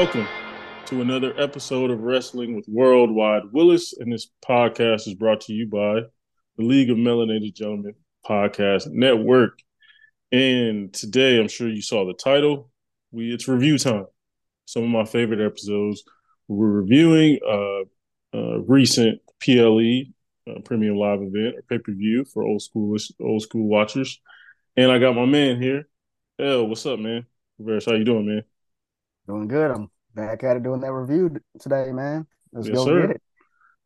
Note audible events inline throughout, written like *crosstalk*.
Welcome to another episode of Wrestling with Worldwide Willis, and this podcast is brought to you by the League of Melanated Gentlemen Podcast Network. And today, I'm sure you saw the title. We it's review time. Some of my favorite episodes. We're reviewing a, uh recent PLE uh, premium live event or pay per view for old school old school watchers. And I got my man here. L, what's up, man? LaVeris, how you doing, man? Doing good. I'm back at it doing that review today, man. Let's yes, go sir. get it.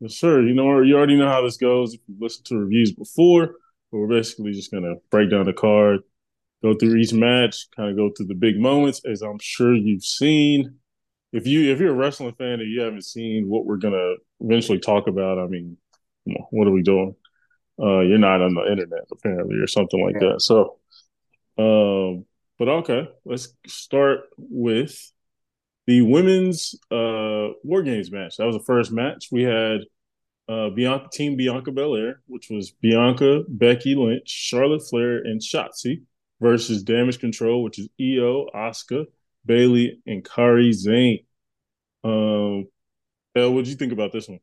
Yes, sir. You know, you already know how this goes if you've listened to reviews before, but we're basically just gonna break down the card, go through each match, kind of go through the big moments, as I'm sure you've seen. If you if you're a wrestling fan and you haven't seen what we're gonna eventually talk about, I mean, what are we doing? Uh, you're not on the internet apparently, or something like yeah. that. So, um, but okay, let's start with the women's uh war games match. That was the first match. We had uh Bianca Team Bianca Belair, which was Bianca, Becky Lynch, Charlotte Flair, and Shotzi versus Damage Control, which is Io, Asuka, Bayley, and Kairi Sane. Um Elle, what did you think about this one?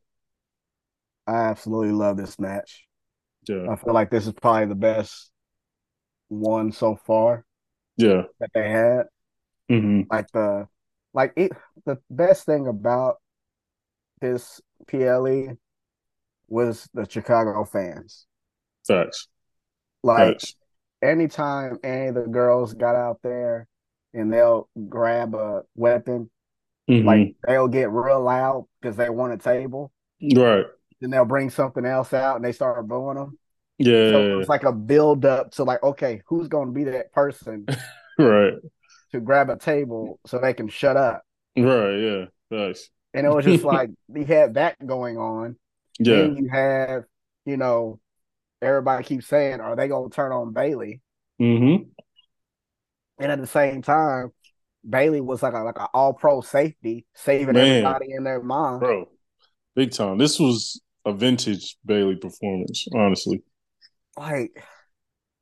I absolutely love this match. Yeah. I feel like this is probably the best one so far. Yeah. That they had. Mm-hmm. Like the like it, the best thing about this PLE was the Chicago fans. Facts. Like Facts. anytime any of the girls got out there and they'll grab a weapon, mm-hmm. like they'll get real loud because they want a table. Right. Then they'll bring something else out and they start booing them. Yeah. So it's like a build up to like, okay, who's going to be that person? *laughs* right to grab a table so they can shut up. Right, yeah. Nice. And it was just *laughs* like we had that going on. Yeah. Then you have, you know, everybody keeps saying, are they gonna turn on Bayley?" Mm-hmm. And at the same time, Bayley was like a like an all pro safety, saving Man. everybody in their mind. Bro, big time. This was a vintage Bayley performance, honestly. Like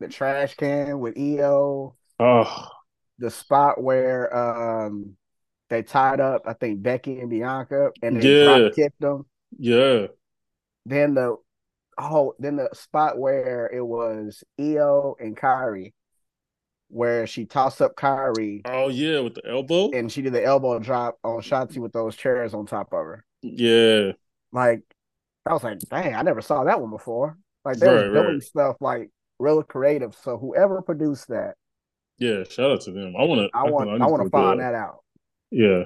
the trash can with Io. Oh, the spot where um they tied up, I think Becky and Bianca, and they yeah. kicked them. Yeah. Then the oh, then the spot where it was Io and Kairi, where she tossed up Kairi. Oh yeah, with the elbow, and she did the elbow drop on Shotzi with those chairs on top of her. Yeah. Like I was like, dang, I never saw that one before. Like they right, were doing right. stuff like real creative. So whoever produced that, yeah, shout out to them. I want to. I want. I, I want to find that. out. Yeah,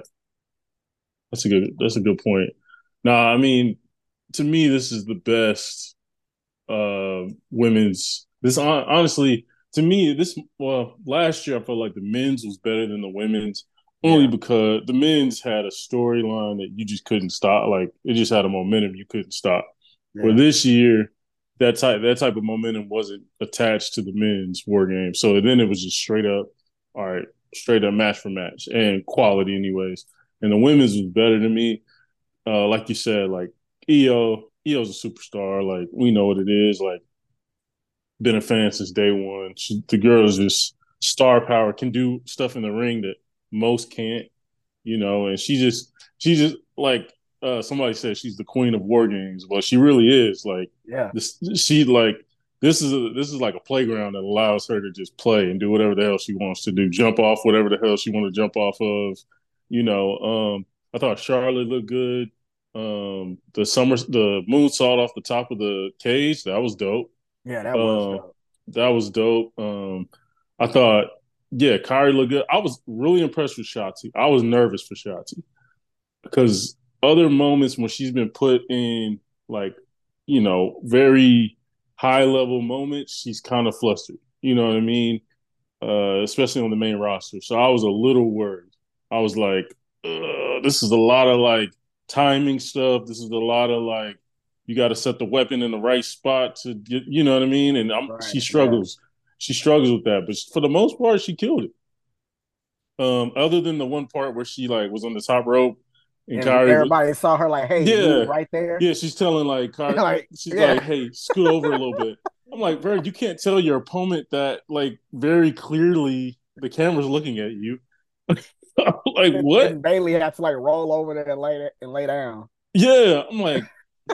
that's a good. That's a good point. Nah, I mean, to me, this is the best uh women's. This honestly, to me, this well, last year I felt like the men's was better than the women's, only yeah. because the men's had a storyline that you just couldn't stop. Like it just had a momentum you couldn't stop. Yeah. But this year, that type that type of momentum wasn't attached to the men's war game. So then it was just straight up, all right, straight up match for match and quality anyways. And the women's was better than me. Uh, like you said, like Io, Io's a superstar. Like we know what it is. Like been a fan since day one. She, the girl is just star power. Can do stuff in the ring that most can't. You know, and she just she just like uh, somebody said she's the queen of war games. Well, she really is. Like, yeah, this, she like this is a, this is like a playground that allows her to just play and do whatever the hell she wants to do, jump off whatever the hell she want to jump off of. You know, um, I thought Charlotte looked good. Um, the summer, the moon moonsault off the top of the cage, that was dope. Yeah, that was uh, dope. That was dope. Um, I thought, yeah, Kairi looked good. I was really impressed with Shotzi. I was nervous for Shotzi because other moments when she's been put in like, you know, very high level moments, she's kind of flustered. You know what I mean? Uh, especially on the main roster. So I was a little worried. I was like, this is a lot of like timing stuff. This is a lot of like you got to set the weapon in the right spot to get, you know what I mean? And right, she struggles. Yeah. She struggles with that, but for the most part, she killed it. Um, other than the one part where she like was on the top rope and, and Kairi, everybody saw her like, "Hey, yeah, right there." Yeah, she's telling like, *laughs* Kairi, like she's yeah. like, "Hey, scoot over a little bit." I'm like, bro, you can't tell your opponent that like very clearly the camera's looking at you. *laughs* like what? And Bayley had to like roll over there and lay and lay down. Yeah, I'm like,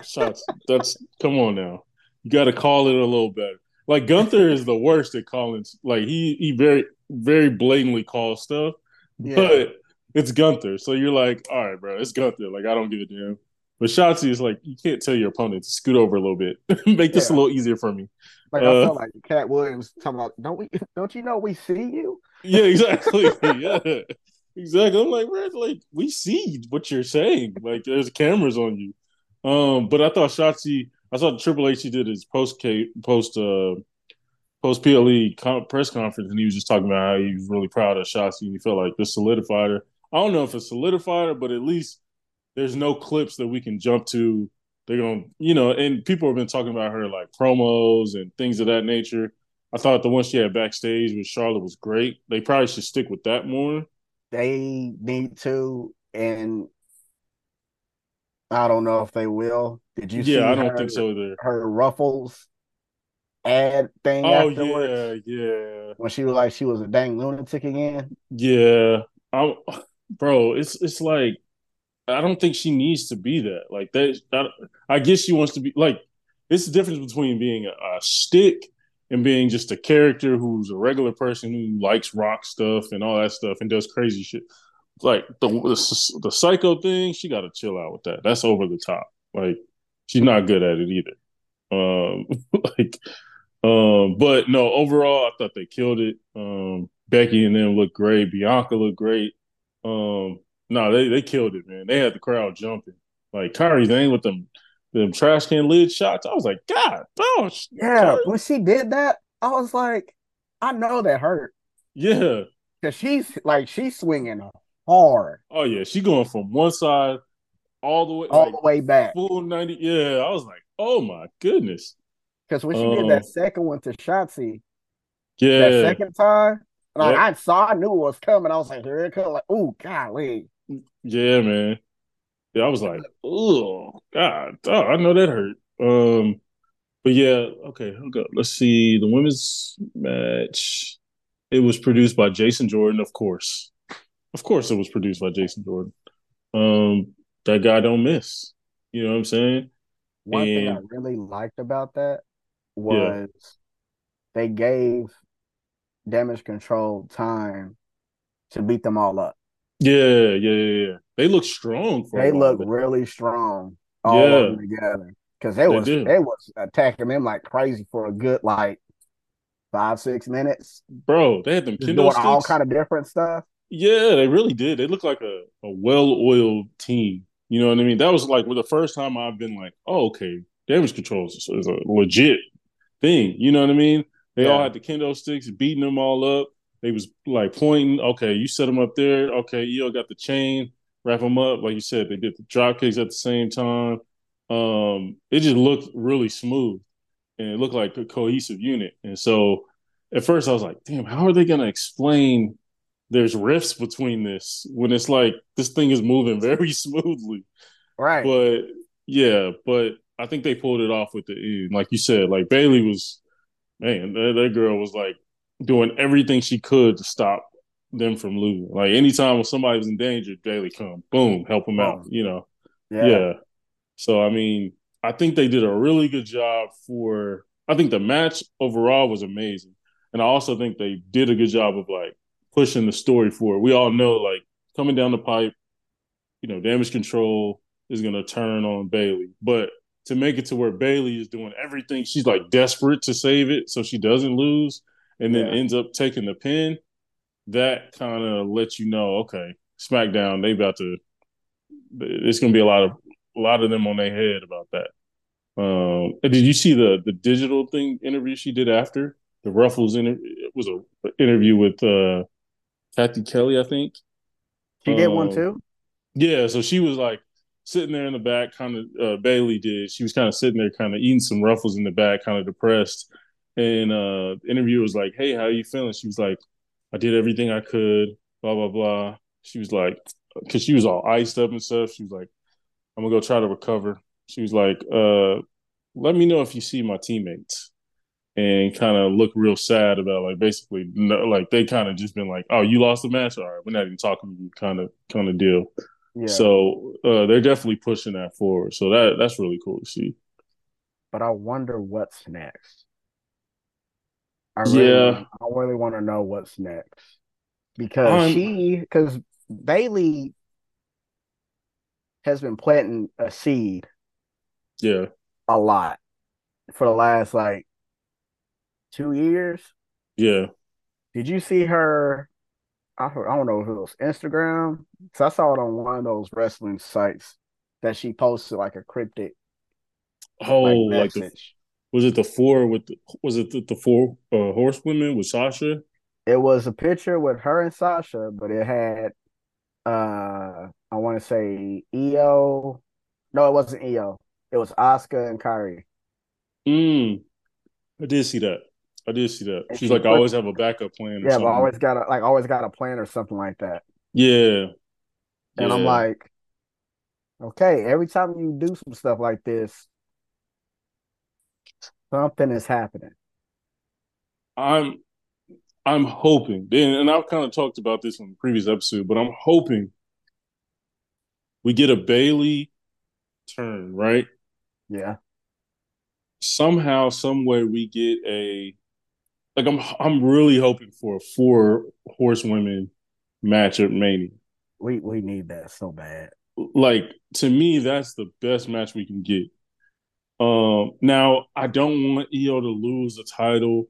shots. That's come on now. You got to call it a little better. Like Gunther is the worst at calling. Like he he very very blatantly calls stuff, yeah. but it's Gunther. So you're like, all right, bro, it's Gunther. Like I don't give a damn. But Shotzi is like, you can't tell your opponent to scoot over a little bit, *laughs* make this yeah. a little easier for me. Like uh, I felt like Katt Williams talking about, don't we? *laughs* Don't you know we see you? Yeah, exactly. *laughs* yeah, exactly. I'm like, bro, like we see what you're saying. Like there's cameras on you. Um, but I thought Shotzi, I saw Triple H he did his post post uh post PLE press conference, and he was just talking about how he was really proud of Shotzi, and he felt like this solidified her. I don't know if it's solidified but at least there's no clips that we can jump to. They're gonna, you know, and people have been talking about her like promos and things of that nature. I thought the one she had backstage with Charlotte was great. They probably should stick with that more. They need to, and I don't know if they will. Did you? Yeah, I don't her, think so either. Her ruffles ad thing. Oh afterwards, yeah, yeah. When she was like she was a dang lunatic again. Yeah, I, bro, it's it's like I don't think she needs to be that. Like that, I, I guess she wants to be like. It's the difference between being a, a stick and being just a character who's a regular person who likes rock stuff and all that stuff and does crazy shit. Like the the, the psycho thing, she got to chill out with that. That's over the top. Like she's not good at it either. Um, *laughs* like, um, but no, overall, I thought they killed it. Um, Becky and them looked great. Bianca looked great. Um, no, they they killed it, man. They had the crowd jumping. Like Kairi Sane with them them trash can lid shots. I was like, God, oh yeah. When she did that, I was like, I know that hurt. Yeah, because she's like she's swinging hard. Oh yeah, she going from one side all the way all like, the way back, full ninety. Yeah, I was like, oh my goodness. Because when she um, did that um, second one to Shotzi, yeah, that second time, like yep. I saw, I knew it was coming. I was like, here it comes. Like, oh golly. Yeah, man. Yeah, I was like, oh God, oh, I know that hurt. Um, but yeah, okay, okay. Let's see. The women's match. It was produced by Jason Jordan, of course. Of course, it was produced by Jason Jordan. Um, that guy don't miss. You know what I'm saying? One and, thing I really liked about that was yeah. they gave damage control time to beat them all up. Yeah, yeah, yeah, yeah. They look strong. they look really strong all yeah. together because they, they was did. they was attacking them like crazy for a good like five six minutes. Bro, they had them doing all kind of different stuff. Yeah, they really did. They look like a, a well oiled team. You know what I mean? That was like well, the first time I've been like, oh, okay, damage control is, is a legit thing. You know what I mean? They yeah. all had the kendo sticks, beating them all up. They was like pointing. Okay, you set them up there. Okay, Io got the chain, wrap them up. Like you said, they did the drop kicks at the same time. Um, it just looked really smooth, and it looked like a cohesive unit. And so, at first, I was like, "Damn, how are they going to explain?" There's rifts between this when it's like this thing is moving *laughs* very smoothly, right? But yeah, but I think they pulled it off with the end. Like you said, like Bayley was, man, that, that girl was like doing everything she could to stop them from losing. Like anytime when somebody was in danger, Bayley come, boom, help them out. You know, yeah. yeah. So I mean, I think they did a really good job for. I think the match overall was amazing, and I also think they did a good job of like pushing the story forward. We all know like coming down the pipe, you know, damage control is going to turn on Bayley, but to make it to where Bayley is doing everything. She's like desperate to save it so she doesn't lose and then yeah. ends up taking the pin. That kind of lets you know, okay, SmackDown, they about to it's gonna be a lot of a lot of them on their head about that. Um, did you see the the digital thing interview she did after the Ruffles interview? It was a interview with uh Cathy Kelley, I think. She did um, one too. Yeah, so she was like, sitting there in the back, kind of uh, Bayley did. She was kind of sitting there, kind of eating some ruffles in the back, kind of depressed. And uh, the interviewer was like, "Hey, how you feeling?" She was like, "I did everything I could." Blah blah blah. She was like, because she was all iced up and stuff. She was like, "I'm gonna go try to recover." She was like, uh, "Let me know if you see my teammates." and kind of look real sad about like basically no, like they kind of just been like, oh, you lost the match, all right, we're not even talking to you, kind of kind of deal. Yeah. So uh, they're definitely pushing that forward. So that that's really cool to see. But I wonder what's next. I really, yeah, I really want to know what's next because um, she because Bayley has been planting a seed. Yeah, a lot for the last like two years. Yeah. Did you see her? I, I don't know if it was Instagram. So I saw it on one of those wrestling sites that she posted like a cryptic. Oh, like, like the, was it the four with the, was it the, the four uh, horsewomen with Sasha? It was a picture with her and Sasha, but it had uh I want to say Io. No, it wasn't Io. It was Asuka and Kairi. Mm. I did see that. I did see that. She's she like, I always have a backup plan. yeah, but always got a like always got a plan or something like that. Yeah. And yeah. I'm like, okay, every time you do some stuff like this, something is happening. I'm I'm hoping, and I've kind of talked about this in the previous episode, but I'm hoping we get a Bayley turn, right? Yeah. Somehow, some way, we get a like. I'm I'm really hoping for a four horsewomen match at Mania. We we need that so bad. Like to me, that's the best match we can get. Um, now I don't want Io to lose the title.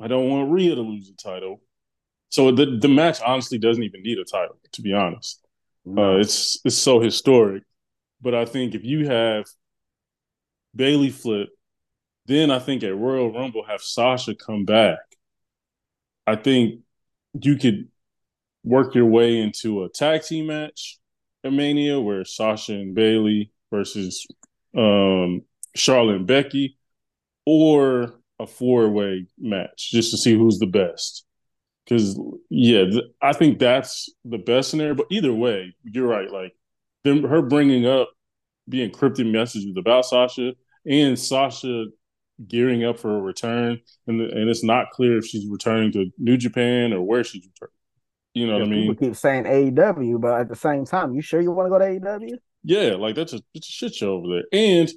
I don't want Rhea to lose the title. So the the match honestly doesn't even need a title, to be honest. Uh, it's it's so historic. But I think if you have Bayley flip, then I think at Royal Rumble have Sasha come back. I think you could work your way into a tag team match at Mania where Sasha and Bayley versus um, Charlotte and Becky, or a four way match just to see who's the best. Because yeah, th- I think that's the best scenario. But either way, you're right. Like them, her bringing up being encrypted messages about Sasha and Sasha gearing up for a return, and the, and it's not clear if she's returning to New Japan or where she's returning. You know what I mean? People keep saying AEW, but at the same time, you sure you want to go to AEW? Yeah, like that's a it's a shit show over there. And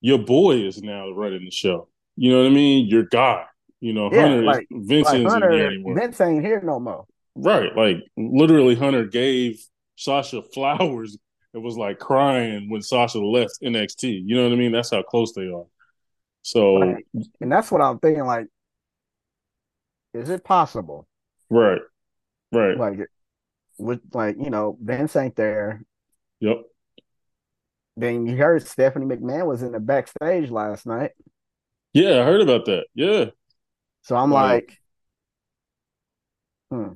your boy is now running the show. You know what I mean? Your guy. You know, yeah, Hunter like, Vince like Hunter, here anymore. Vince ain't here no more. Right. Like literally Hunter gave Sasha flowers and was like crying when Sasha left NXT. You know what I mean? That's how close they are. So right. and that's what I'm thinking, like, is it possible? Right. Right. Like with like, you know, Vince ain't there. Yep. Then you heard Stephanie McMahon was in the backstage last night. Yeah, I heard about that. Yeah. So I'm wow. like, hmm.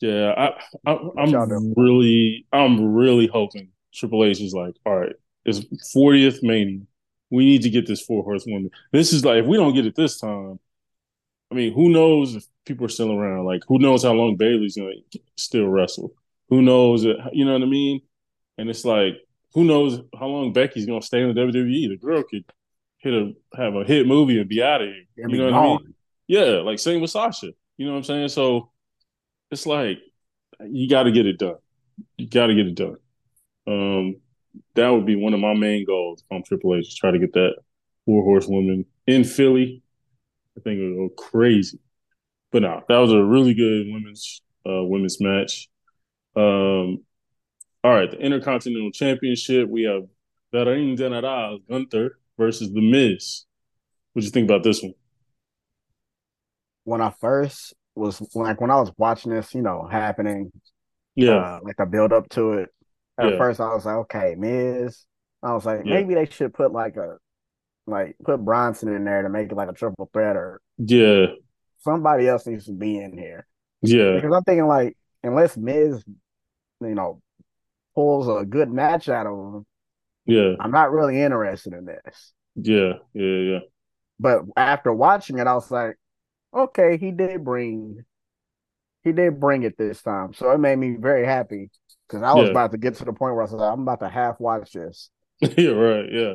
Yeah, I, I am really, I'm really hoping Triple H is like, all right, it's 40th Mania. We need to get this four horsewoman. This is like, if we don't get it this time, I mean, who knows if people are still around? Like, who knows how long Bayley's gonna still wrestle? Who knows? It, you know what I mean? And it's like, who knows how long Becky's gonna stay in the WWE? The girl could hit a have a hit movie and be out of here. You know what gone. I mean? Yeah, like same with Sasha. You know what I'm saying? So it's like you got to get it done. You got to get it done. Um, that would be one of my main goals on Triple H. Try to get that four horsewoman in Philly. I think it would go crazy. But no, that was a really good women's uh, women's match. Um, all right, the Intercontinental Championship. We have the Ring General Gunther versus The Miz. What do you think about this one? When I first was like when I was watching this, you know, happening, yeah, uh, like a build up to it. At yeah. first, I was like, okay, Miz. I was like, yeah. maybe they should put like a like put Bronson in there to make it like a triple threat or yeah, somebody else needs to be in here. Yeah, because I'm thinking like unless Miz, you know, pulls a good match out of him, yeah, I'm not really interested in this. Yeah, yeah, yeah. But after watching it, I was like, okay, he did bring, he did bring it this time, so it made me very happy because I was yeah. about to get to the point where I was like, I'm about to half watch this. *laughs* yeah, right. Yeah,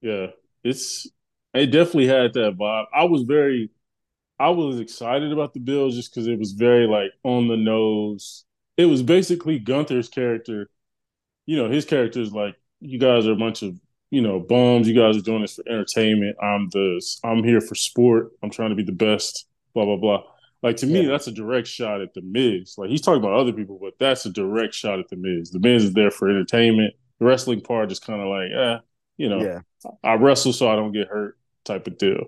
yeah. It's It definitely had that vibe. I was very, I was excited about the bill just because it was very like on the nose. It was basically Gunther's character. You know, his character is like, you guys are a bunch of you know bums. You guys are doing this for entertainment. I'm the I'm here for sport. I'm trying to be the best. Blah blah blah. Like to me, yeah. that's a direct shot at the Miz. Like he's talking about other people, but that's a direct shot at the Miz. The Miz is there for entertainment. The wrestling part is kind of like, eh, you know, yeah. I wrestle so I don't get hurt type of deal.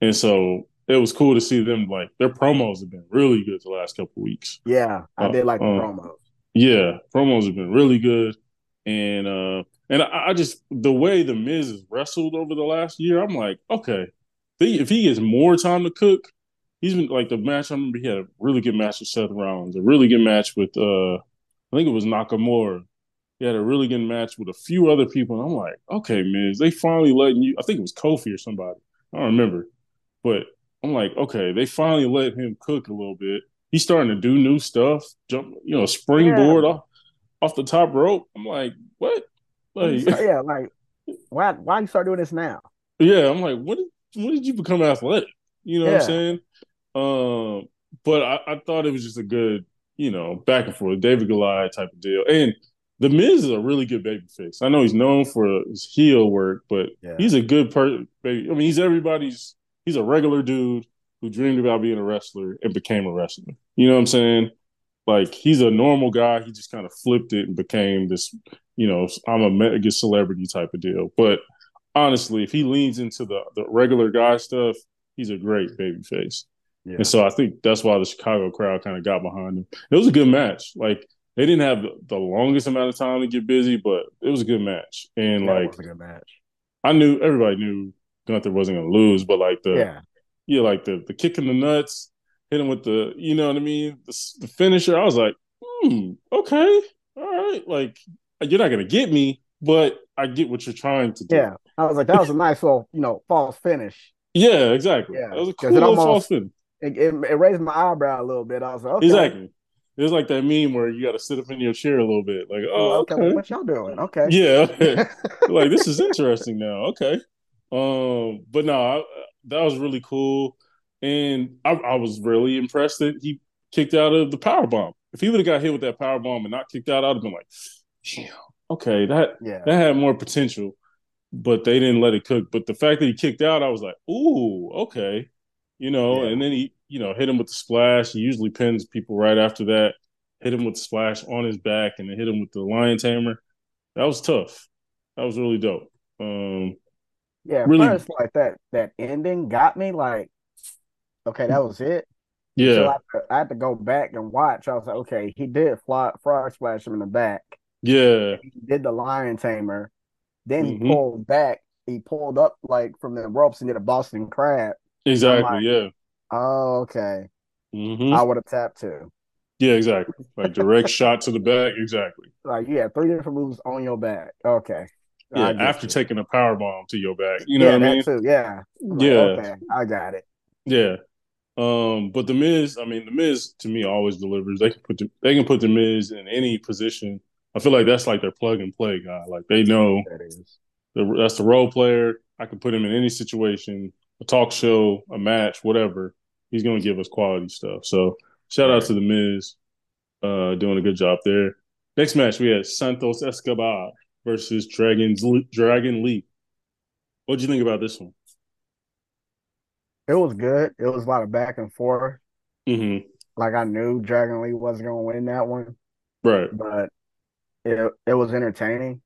And so it was cool to see them like their promos have been really good the last couple weeks. Yeah, I uh, did like the um, promos. Yeah, promos have been really good. And uh and I, I, just the way the Miz has wrestled over the last year, I'm like, okay, if he gets more time to cook, he's been like the match. I remember he had a really good match with Seth Rollins, a really good match with uh, I think it was Nakamura. He had a really good match with a few other people, and I'm like, okay, Miz, they finally letting you. I think it was Kofi or somebody. I don't remember, but I'm like, okay, they finally let him cook a little bit. He's starting to do new stuff, jump, you know, springboard yeah. off off the top rope. I'm like, what? Like, yeah, *laughs* like why why you start doing this now? Yeah, I'm like, what when did you become athletic? You know yeah. what I'm saying? Um, but I, I, thought it was just a good, you know, back and forth, David Goliath type of deal. And the Miz is a really good baby face. I know he's known for his heel work, but yeah. he's a good person. I mean, he's everybody's. He's a regular dude who dreamed about being a wrestler and became a wrestler. You know what I'm saying? Like he's a normal guy. He just kind of flipped it and became this, you know, I'm a mega celebrity type of deal. But honestly, if he leans into the the regular guy stuff, he's a great baby face. Yeah. And so I think that's why the Chicago crowd kind of got behind him. It was a good match. Like they didn't have the longest amount of time to get busy, but it was a good match. And yeah, like, good match. I knew everybody knew Gunther wasn't going to lose, but like the yeah, yeah, like the the kick in the nuts, hit him with the, you know what I mean, the, the finisher. I was like, hmm, okay, all right, like you're not going to get me, but I get what you're trying to do. Yeah, I was like, that was a nice little, you know, false finish. Yeah, exactly. Yeah, that was a cool little almost, false finish it, it, it, raised my eyebrow a little bit. I was like, okay. exactly. It's like that meme where you got to sit up in your chair a little bit, like, oh, okay, okay. what y'all doing? Okay, yeah, okay. *laughs* *laughs* like this is interesting now. Okay, um, but no, I, that was really cool, and I, I, was really impressed that he kicked out of the power bomb. If he would have got hit with that power bomb and not kicked out, I'd have been like, damn, okay, that yeah. that had more potential, but they didn't let it cook. But the fact that he kicked out, I was like, ooh, okay, you know, yeah. and then he, you know, hit him with the splash. He usually pins people right after that. Hit him with the splash on his back, and then hit him with the lion tamer. That was tough. That was really dope. Um, yeah, really, first like that that ending got me like, okay, that was it. Yeah, so I, I, had to go back and watch. I was like, okay, he did fly, frog splash him in the back. Yeah, he did the lion tamer. Then he mm-hmm. pulled back. He pulled up like from the ropes and did a Boston crab. Exactly. Like, yeah. Oh, okay. Mm-hmm. I would have tapped too. Yeah, exactly. Like direct *laughs* shot to the back. Exactly. Like yeah, three different moves on your back. Okay. Yeah, after you. taking a power bomb to your back. You know yeah, what I mean? Too. Yeah. Like, yeah. Okay, I got it. Yeah. Um, but the Miz, I mean, the Miz to me always delivers. They can put the, they can put the Miz in any position. I feel like that's like their plug and play guy. Like they know that is. The, that's the role player. I can put him in any situation a talk show, a match, whatever, he's going to give us quality stuff. So shout out to the Miz, uh, doing a good job there. Next match we had Santos Escobar versus Dragons Dragon Lee. What'd you think about this one? It was good. It was a lot of back and forth. Mm-hmm. Like I knew Dragon Lee wasn't going to win that one, right? But it it was entertaining.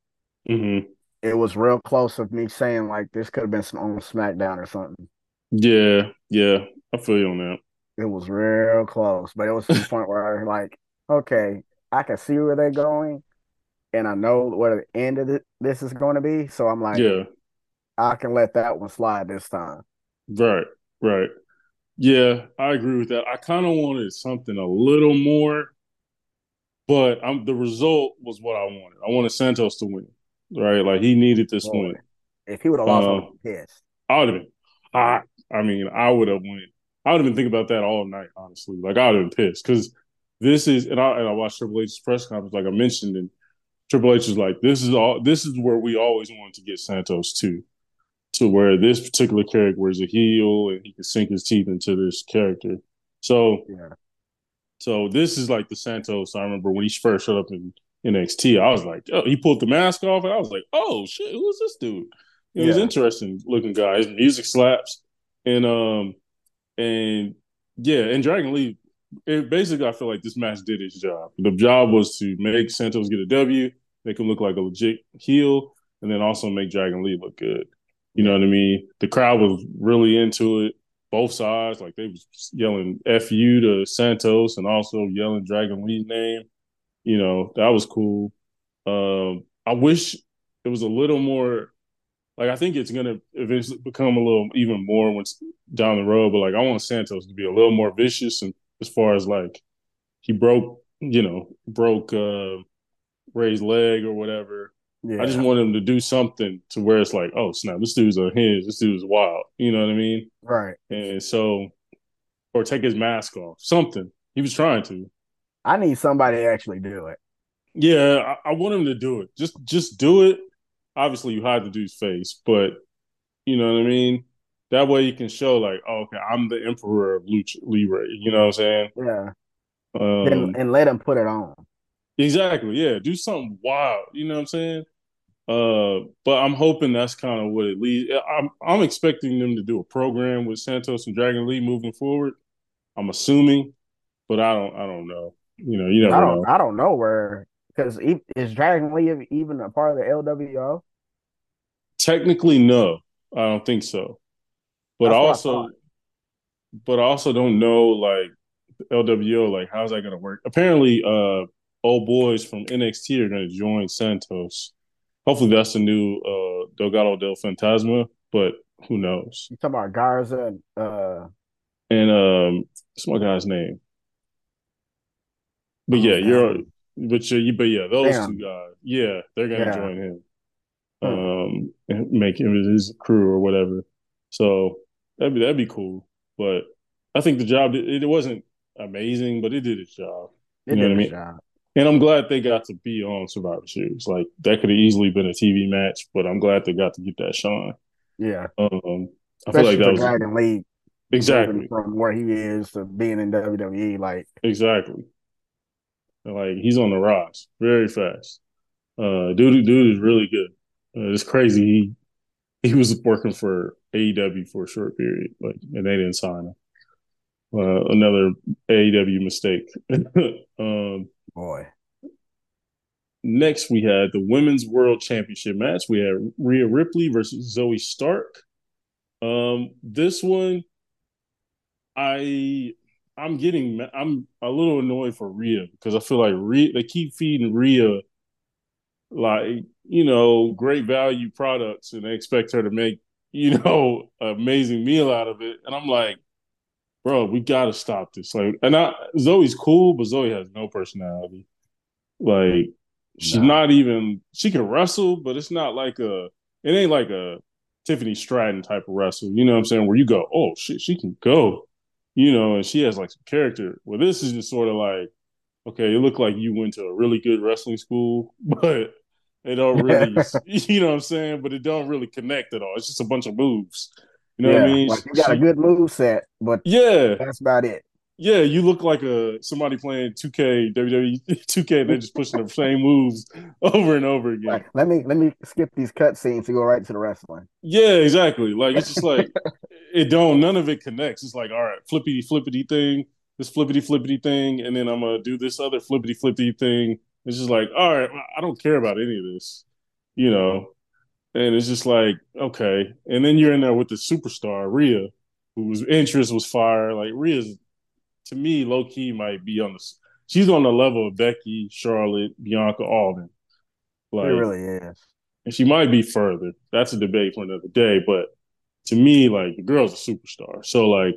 Mm-hmm it was real close of me saying like this could have been some on SmackDown or something. Yeah, yeah, I feel you on that. It was real close, but it was to the *laughs* point where I like, okay, I can see where they're going, and I know where the end of the, this is going to be. So I'm like, yeah, I can let that one slide this time. Right, right. Yeah, I agree with that. I kind of wanted something a little more, but I'm the result was what I wanted. I wanted Santos to win right? Like he needed this Boy, win. If he would have lost, uh, I would pissed. I would have been hot. I mean, I would have went. I would have been thinking about that all night, honestly. Like I would have been pissed because this is, and I and I watched Triple H's press conference, like I mentioned, and Triple H is like, "This is all. This is where we always wanted to get Santos to, to where this particular character was a heel and he could sink his teeth into this character. So yeah. So this is like the Santos. I remember when he first showed up in NXT, I was like, oh, he pulled the mask off, and I was like, oh shit, who is this dude? It yeah. was interesting looking guy. His music slaps, and um, and yeah, and Dragon Lee. It, basically, I feel like this match did its job. The job was to make Santos get a W, make him look like a legit heel, and then also make Dragon Lee look good. You know what I mean? The crowd was really into it both sides. Like they was yelling "fu" to Santos and also yelling Dragon Lee's name. You know that was cool. Um, I wish it was a little more. Like I think it's gonna eventually become a little even more once down the road. But like I want Santos to be a little more vicious and as far as like he broke, you know, broke uh Rey's leg or whatever. Yeah. I just want him to do something to where it's like, oh snap, this dude's a hinge, this dude's wild. You know what I mean? Right. And so, or take his mask off, something. He was trying to. I need somebody to actually do it. Yeah, I, I want him to do it. Just, just do it. Obviously, you hide the dude's face, but you know what I mean. That way, you can show like, oh, okay, I'm the emperor of Lucha Libre. You know what I'm saying? Yeah. Um, and, and let him put it on. Exactly. Yeah. Do something wild. You know what I'm saying? Uh, but I'm hoping that's kind of what it leads. I'm I'm expecting them to do a program with Santos and Dragon Lee moving forward. I'm assuming, but I don't I don't know. You know, you never I don't know. I don't know where because is Dragon Lee even a part of the LWO? Technically, no, I don't think so. But that's also, but I also don't know like LWO. Like, how's that going to work? Apparently, uh, old boys from NXT are going to join Santos Hopefully, that's the new uh, Legado del Fantasma, but who knows? You talking about Garza and uh, and um, what's my guy's name? But yeah, you're but you but yeah, those Damn. two guys, yeah, they're gonna yeah. join him, hmm. um, and make him his crew or whatever. So that'd be that'd be cool. But I think the job it, it wasn't amazing, but it did its job. It you know what I mean? Job. And I'm glad they got to be on Survivor Series. Like that could have easily been a TV match, but I'm glad they got to get that shine. Yeah. Um, I feel like that was League. Exactly. From where he is to being in WWE, like exactly. Like he's on the rise very fast. Uh, dude, dude is really good. Uh, it's crazy. He he was working for AEW for a short period, like, and they didn't sign him. Uh, another AEW mistake. *laughs* um, Boy. Next, we had the Women's World Championship match. We had Rhea Ripley versus Zoey Stark. Um, this one, I I'm getting I'm a little annoyed for Rhea because I feel like Rhea they keep feeding Rhea like you know great value products and they expect her to make you know *laughs* amazing meal out of it, and I'm like, bro, we gotta stop this. Like, and I, Zoey's cool, but Zoey has no personality. Like, she's nah. not even. She can wrestle, but it's not like a. It ain't like a Tiffany Stratton type of wrestle. You know what I'm saying? Where you go, oh shit, she can go. You know, and she has like some character. Well, this is just sort of like, okay, it looked like you went to a really good wrestling school, *laughs* but it don't really, *laughs* *laughs* you know what I'm saying? But it don't really connect at all. It's just a bunch of moves. You know yeah, what I mean? Like you got she, a good move set, but yeah, that's about it. Yeah, you look like a somebody playing 2K WWE 2K they're just pushing the same moves *laughs* over and over again. Like, let me let me skip these cutscenes to go right to the wrestling. Yeah, exactly. Like it's just like *laughs* it don't none of it connects. It's like, all right, flippity flippity thing, this flippity flippity thing, and then I'm gonna do this other flippity flippity thing. It's just like, all right, I don't care about any of this. You know, and it's just like okay. And then you're in there with the superstar Rhea, whose interest was fire. Like Rhea's, to me, low key might be on the. She's on the level of Becky, Charlotte, Bianca, Alden. Like, it really is. And she might be further. That's a debate for another day. But to me, like the girl's a superstar. So like,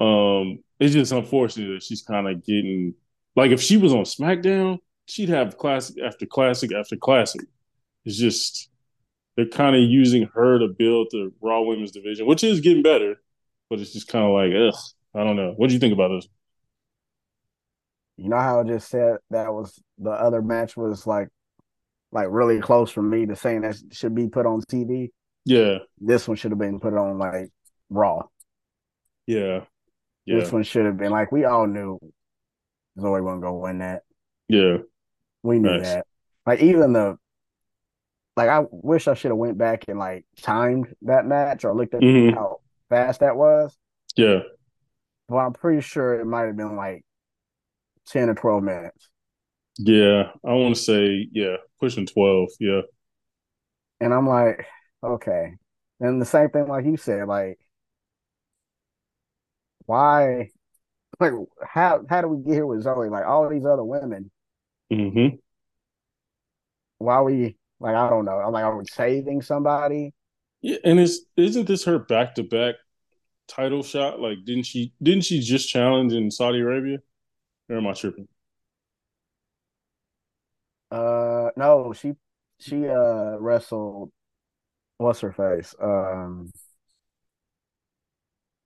um, it's just unfortunate that she's kind of getting like if she was on SmackDown, she'd have classic after classic after classic. It's just they're kind of using her to build the Raw Women's division, which is getting better, but it's just kind of like, ugh, I don't know. What do you think about this? You know how I just said that was the other match was like, like really close for me to saying that should be put on TV. Yeah. This one should have been put on like Raw. Yeah. Yeah. This one should have been like we all knew Zoey wasn't gonna win that. Yeah. We knew nice. that. Like even the like I wish I should have went back and like timed that match or looked at mm-hmm. how fast that was. Yeah. Well, I'm pretty sure it might have been like ten or twelve minutes. Yeah, I want to say yeah, pushing twelve. Yeah. And I'm like, okay. And the same thing, like you said, like, why, like, how how do we get here with Zoey? Like all these other women. Mm-hmm. Why we like? I don't know. I'm like, are we saving somebody? Yeah, and is isn't this her back to back title shot? Like, didn't she didn't she just challenge in Saudi Arabia? Or am I tripping? Uh, no, she she uh wrestled. What's her face? Um.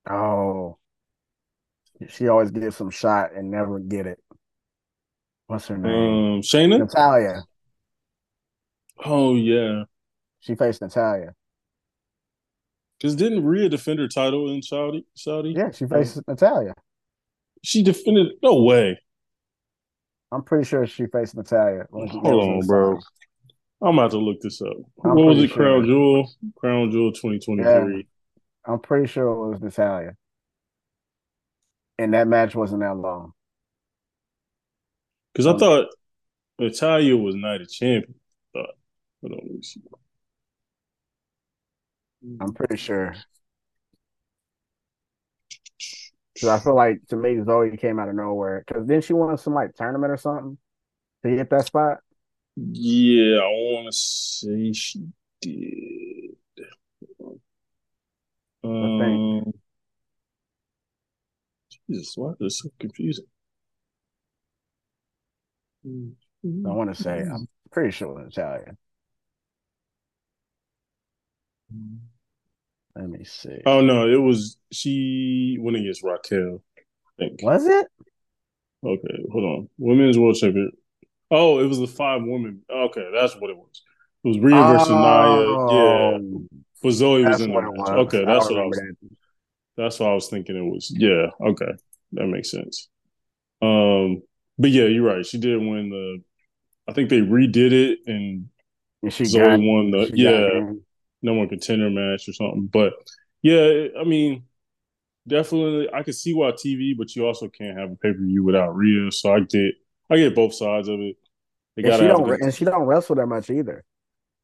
Oh, she always gets some shot and never get it. What's her name? Um, Shayna. Natalya. Oh yeah. She faced Natalya. Because didn't Rhea defend her title in Saudi? Saudi? Yeah, she faced Natalya. She defended. No way. I'm pretty sure she faced Natalya. Hold on, bro. I'm about to look this up. I'm what was it? Sure. Crown Jewel. Crown Jewel 2023. Yeah, I'm pretty sure it was Natalya. And that match wasn't that long. Because I thought Natalya was Night of Champions. Thought. Hold on, let me see. I'm pretty sure. Cause I feel like to me Zoey came out of nowhere. Cause then she won some like tournament or something to get that spot. Yeah, I want to say she did. I Um, Jesus, why is so confusing? I want to say I'm pretty sure it's Natalya. Let me see. Oh no, it was she went against Raquel. Was it? Okay, hold on. Women's World Champion. Oh, it was the five women. Okay, that's what it was. It was Rhea oh, versus Nia. Yeah. But Zoey was in the match. Okay, that's what I was that. that's what I was thinking it was. Yeah, okay. That makes sense. Um but yeah, you're right. She did win the I think they redid it and, and she Zoey got, won the yeah no more contender match or something. But yeah, I mean, definitely I could see why TV, but you also can't have a pay per view without Rhea. So I get I get both sides of it. and she don't and she don't wrestle that much either.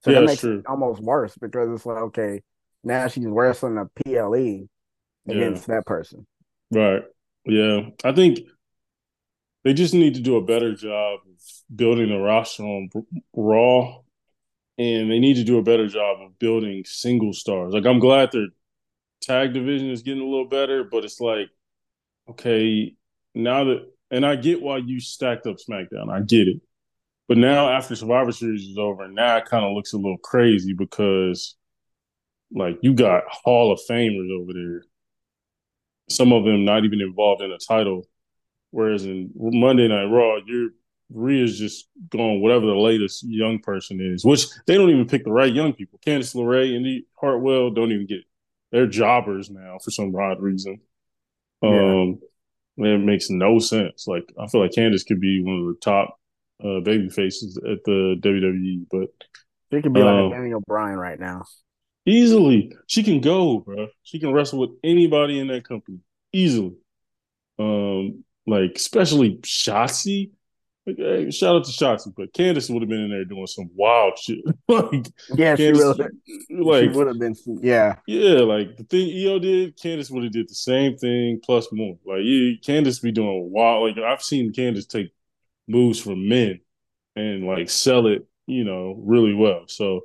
So yeah, that makes true. it almost worse because it's like okay, now she's wrestling a PLE against yeah. that person. Right. Yeah. I think they just need to do a better job of building the roster on Raw and they need to do a better job of building single stars. Like I'm glad their tag division is getting a little better, but it's like, okay, now that and I get why you stacked up SmackDown. I get it. But now after Survivor Series is over, now it kind of looks a little crazy because like you got Hall of Famers over there. Some of them not even involved in a title. Whereas in Monday Night Raw, you're Rhea's just going whatever the latest young person is, which they don't even pick the right young people. Candice LeRae, Indi Hartwell don't even get they're jobbers now for some odd reason. Um yeah. it makes no sense. Like I feel like Candice could be one of the top uh, baby faces at the WWE, but she could be um, like Daniel Bryan right now. Easily. She can go, bro. She can wrestle with anybody in that company. Easily. Um, like especially Shotzi Hey, shout out to Shotzi, but Candice would have been in there doing some wild shit. *laughs* like, yeah, Candice, she really, like, would have been. Yeah, yeah, like the thing Io did, Candice would have did the same thing plus more. Like, yeah, Candice be doing wild. Like, I've seen Candice take moves from men and like sell it, you know, really well. So,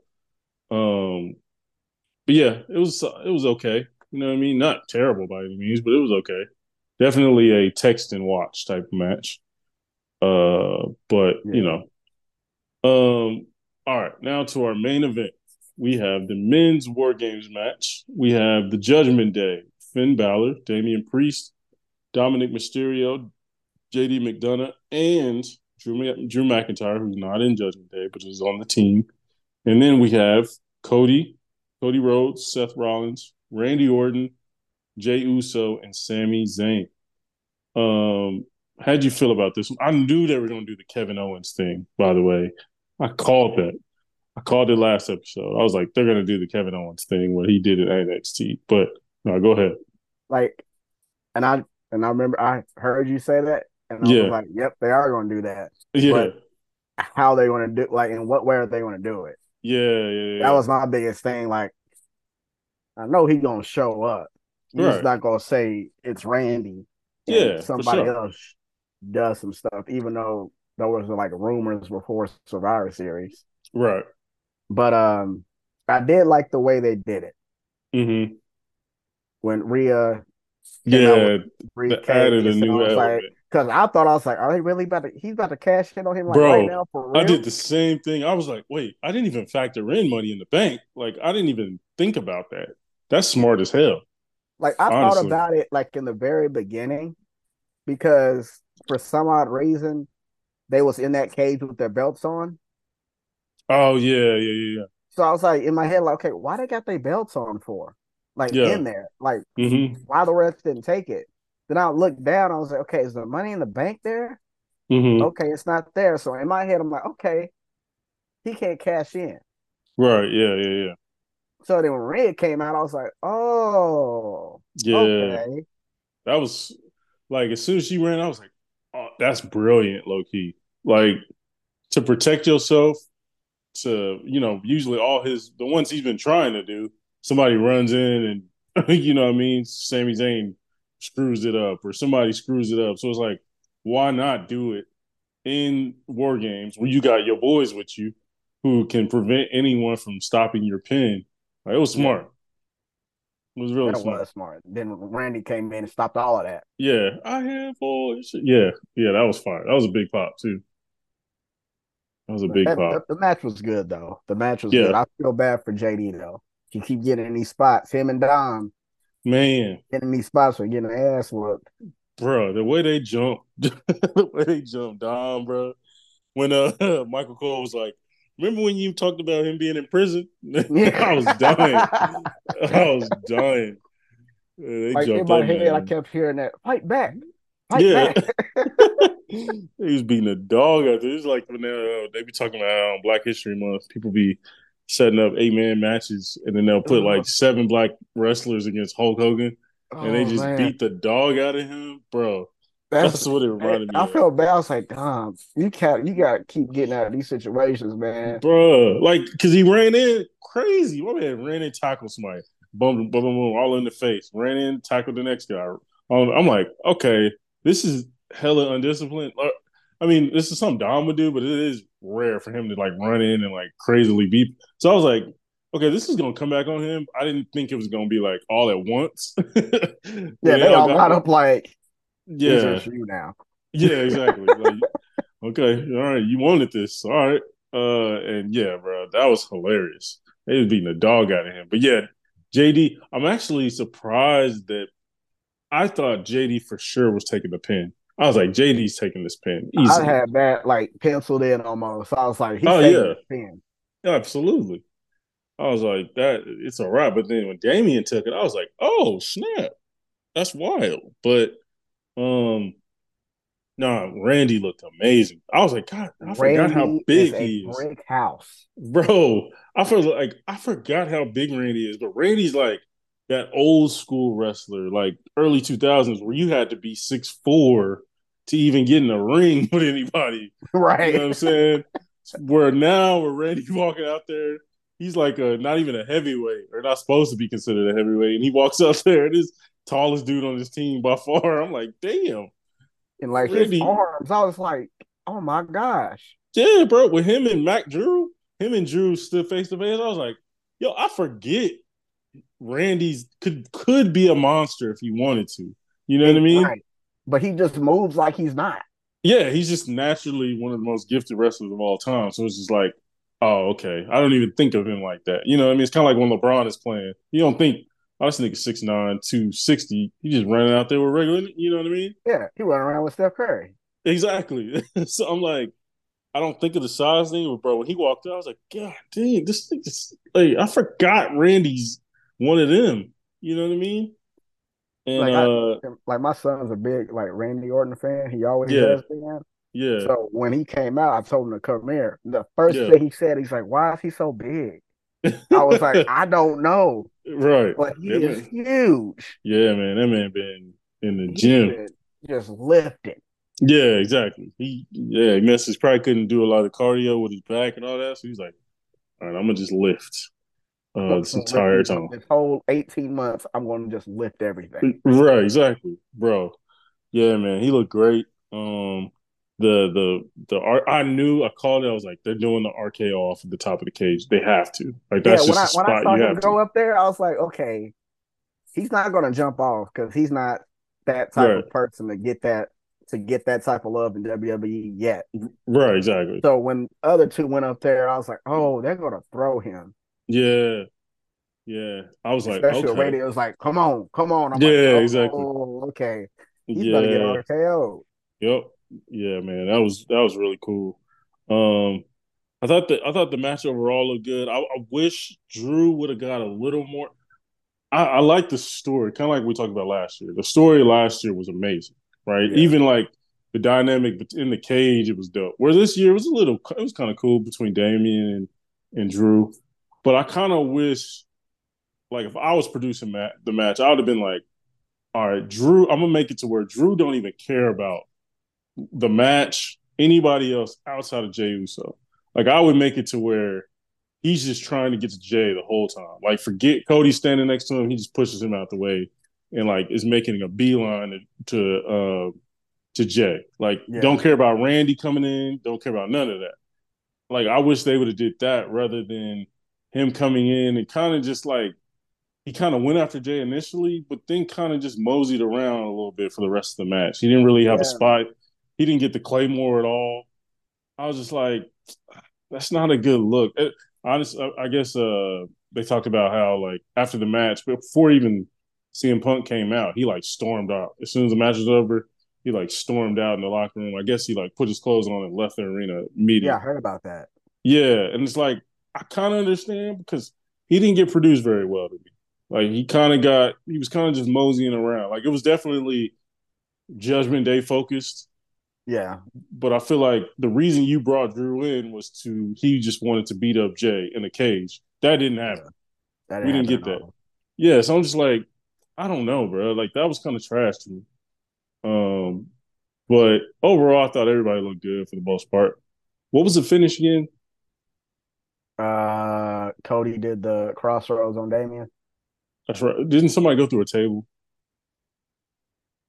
um, but yeah, it was it was okay. You know what I mean? Not terrible by any means, but it was okay. Definitely a text and watch type of match. Uh, but yeah. you know, um, all right. Now to our main event. We have the men's War Games match. We have the Judgment Day. Finn Balor, Damian Priest, Dominik Mysterio, JD McDonagh, and Drew, Drew McIntyre, who's not in Judgment Day, but is on the team. And then we have Cody Cody Rhodes, Seth Rollins, Randy Orton, Jey Uso, and Sami Zayn. Um, how'd you feel about this? I knew they were going to do the Kevin Owens thing. By the way, I called that. I called it last episode. I was like, they're going to do the Kevin Owens thing where he did at NXT. But no, go ahead. Like, and I and I remember I heard you say that, and I yeah. was like, yep, they are going to do that. Yeah. But how they going to do? Like, in what way are they going to do it? Yeah, yeah, yeah. That was my biggest thing. Like, I know he's going to show up. He's right. not going to say it's Randy. Yeah, somebody sure. else does some stuff, even though there was like rumors before Survivor Series. Right. But um, I did like the way they did it. Mm-hmm. When Rhea, yeah, added a new element. Because I thought I was like, are they really about to? He's about to cash in on him like Bro, right now for real. I did the same thing. I was like, wait, I didn't even factor in money in the bank. Like I didn't even think about that. That's smart as hell. Like I honestly. thought about it like in the very beginning, because for some odd reason they was in that cage with their belts on. Oh yeah, yeah, yeah. So I was like in my head, like, okay, why they got their belts on for? Like yeah. in there, like mm-hmm. why the rest didn't take it? Then I looked down, I was like, okay, is the money in the bank there? Mm-hmm. Okay, it's not there. So in my head, I'm like, okay, he can't cash in. Right. Yeah. Yeah. Yeah. So then when Red came out, I was like, oh, yeah. Okay. That was like as soon as she ran, I was like, oh, that's brilliant, low key. Like to protect yourself, to you know, usually all his the ones he's been trying to do, somebody runs in and *laughs* you know what I mean, Sami Zayn screws it up or somebody screws it up. So it's like, why not do it in war games where you got your boys with you who can prevent anyone from stopping your pin? Like, it was smart. It was really that smart. Was smart. Then Randy came in and stopped all of that. Yeah, I have boys. Yeah, yeah, that was fire. That was a big pop too. That was a big that, pop. The, the, match was good though. The match was yeah. good. I feel bad for JD though. He keep getting in these spots. Him and Dom. Man. Getting these spots for getting ass whooped. Bro, the way they jumped, *laughs* the way they jumped Dom, bro. When uh *laughs* Michael Cole was like, Remember when you talked about him being in prison? *laughs* *laughs* I was dying. I was dying. They like in my head, I kept hearing that. Fight back. Fight yeah. back. *laughs* he was beating a dog out there. It's like when uh, they be talking about Black History Month, people be setting up eight man matches and then they'll put uh-huh. like seven black wrestlers against Hulk Hogan and oh, they just man. beat the dog out of him, bro. That's, That's what it reminded me. I felt bad. I was like, "Damn, you can't. You got to keep getting out of these situations, man." Bro, like, cause he ran in crazy. My man ran in, tackled somebody, boom, boom, boom, boom, all in the face. Ran in, tackled the next guy. Um, I'm like, okay, this is hella undisciplined. Uh, I mean, this is something Dom would do, but it is rare for him to like run in and like crazily beat. So I was like, okay, this is gonna come back on him. I didn't think it was gonna be like all at once. *laughs* yeah, they all got up like yeah, you now. Yeah, *laughs* exactly. like, okay, all right, you wanted this, all right. Uh, and yeah, bro, that was hilarious. They was beating the dog out of him. But yeah, JD, I'm actually surprised that I thought JD for sure was taking the pin. I was like, JD's taking this pin. Easily. I had that like penciled in almost. I was like, he's oh, taking yeah. pin. Absolutely. I was like, that it's all right. But then when Damian took it, I was like, oh snap. That's wild. But um, no, Randy looked amazing. I was like, God, I Randy forgot how big he is. Brick house, bro. I feel like I forgot how big Randy is, but Randy's like that old school wrestler, like early two thousands, where you had to be six four to even get in the ring *laughs* with anybody. Right. You know what I'm saying? where now, where Randy *laughs* walking out there, he's like a not even a heavyweight, or not supposed to be considered a heavyweight, and he walks out there and is tallest dude on this team by far. *laughs* I'm like, damn. And like Randy. his arms, I was like, oh my gosh. Yeah, bro. With him and Mac Drew, him and Drew stood face to face. I was like, yo, I forget Randy's could could be a monster if he wanted to. You know what I mean? Right. But he just moves like he's not. Yeah, he's just naturally one of the most gifted wrestlers of all time. So it's just like, oh, okay. I don't even think of him like that. You know, I mean, it's kind of like when LeBron is playing. You don't think I was thinking 6'9", 260. He just running out there with regular, you know what I mean? Yeah, he running around with Steph Curry. Exactly. *laughs* so I'm like, I don't think of the size thing, but bro, when he walked out, I was like, God dang, this thing just like I forgot Randy's one of them. You know what I mean? And like, uh, I, like my son's a big like Randy Orton fan. He always yeah. has been. Yeah. So when he came out, I told him to come here. The first yeah. thing he said, he's like, "Why is he so big?" I was like, "I don't know." *laughs* Right. But he that is man. huge. Yeah, man. That man been in the gym, just lifting. Yeah, exactly. He yeah, he messes probably couldn't do a lot of cardio with his back and all that. So he's like, all right, I'm gonna just lift uh, this entire time. This whole 18 months, I'm gonna just lift everything. Right, exactly, bro. Yeah, man, he looked great. Um, the the the I knew I called it. I was like, they're doing the RKO off at the top of the cage. They have to. Like that's yeah, just when I, when I saw him go up there, I was like, okay, he's not gonna jump off because he's not that type right. of person to get that to get that type of love in WWE yet. Right, exactly. So when other two went up there, I was like, oh, they're gonna throw him. Yeah. Yeah. I was Especially like, okay. radio was like, come on, come on. I'm yeah, like, oh, exactly. okay. He's yeah. gonna get RKO. Yep. Yeah, man. That was that was really cool. Um I thought the I thought the match overall looked good. I, I wish Drew would have got a little more. I, I like the story, kind of like we talked about last year. The story last year was amazing right? Yeah. Even like the dynamic in the cage, it was dope. Where this year was a little, it was kind of cool between Damian and, and Drew, but I kind of wish, like, if I was producing the match, I would have been like, all right, Drew, I'm gonna make it to where Drew don't even care about the match, anybody else outside of Jey Uso. Like, I would make it to where he's just trying to get to Jey the whole time. Like, forget Cody standing next to him, he just pushes him out the way and like is making a beeline to uh to Jey. Like yeah. don't care about Randy coming in, don't care about none of that. Like I wish they would have did that rather than him coming in and kind of just like he kind of went after Jey initially, but then kind of just moseyed around a little bit for the rest of the match. He didn't really have yeah. a spot. He didn't get the Claymore at all. I was just like, that's not a good look. It, honestly, I, I guess uh, they talked about how like after the match, before even CM Punk came out, he like stormed out. As soon as the match was over, he like stormed out in the locker room. I guess he like put his clothes on and left the arena immediately. Yeah, I heard about that. Yeah, and it's like I kind of understand because he didn't get produced very well to me. Like he kind of got, he was kind of just moseying around. Like it was definitely Judgment Day focused. Yeah, but I feel like the reason you brought Drew in was to he just wanted to beat up Jey in a cage. That didn't happen. That didn't we didn't get that. Yeah, so I'm just like, I don't know, bro. Like that was kind of trash to me. Um, but overall, I thought everybody looked good for the most part. What was the finish again? Uh, Cody did the Cross Rhodes on Damian. That's right. Didn't somebody go through a table?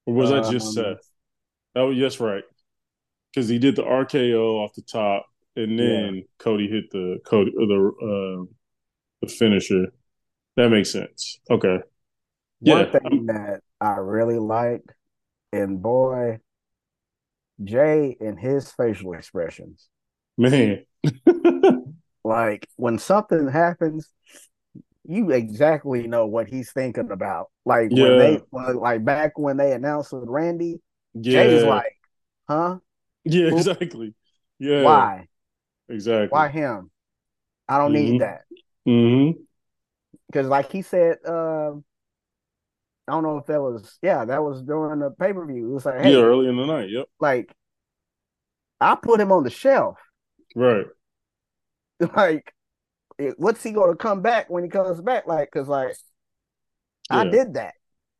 Or was that just Seth? Um, oh, yes, right. Because he did the RKO off the top, and then yeah. Cody hit the Cody the uh, the finisher. That makes sense. Okay. One yeah. thing that I really like, and boy, Jey and his facial expressions. Man. *laughs* like when something happens, you exactly know what he's thinking about. Like yeah. when they like back when they announced with Randy, yeah. Jey's like, huh? Yeah, Who? exactly. Yeah. Why? Exactly. Why him? I don't mm-hmm. need that. Mm-hmm. Because like he said, uh, I don't know if that was yeah, that was during the pay per view. It was like hey, yeah, early in the night. Yep. Like I put him on the shelf. Right. *laughs* Like, what's he going to come back when he comes back? Like, cause like yeah. I did that.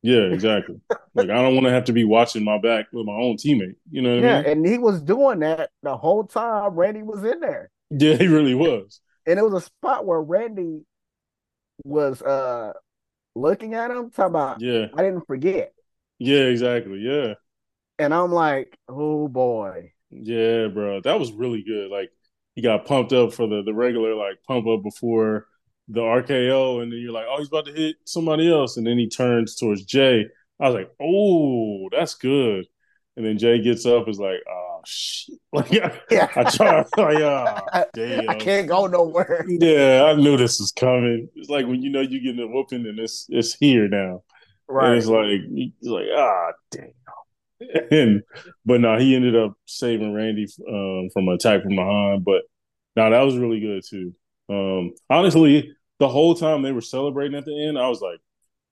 Yeah, exactly. like I don't want to have to be watching my back with my own teammate. You know yeah, I mean? and he was doing that the whole time Randy was in there. Yeah, he really was. And it was a spot where Randy was uh looking at him, talking about, yeah, I didn't forget. Yeah, exactly. Yeah. And I'm like, oh boy. Yeah, bro. That was really good. Like he got pumped up for the the regular like pump up before the RKO, and then you're like, oh, he's about to hit somebody else, and then he turns towards Jey. I was like, oh, that's good. And then Jey gets up, is like, oh shit. *laughs* Like yeah. I try like, oh, damn. I can't go nowhere. Yeah, I knew this was coming. It's like when you know you're getting a whooping and it's it's here now. Right. And it's like it's like, ah, oh, damn. *laughs* and but no, he ended up saving Randy um, from an attack from behind. But no, that was really good too. Um, honestly, the whole time they were celebrating at the end, I was like,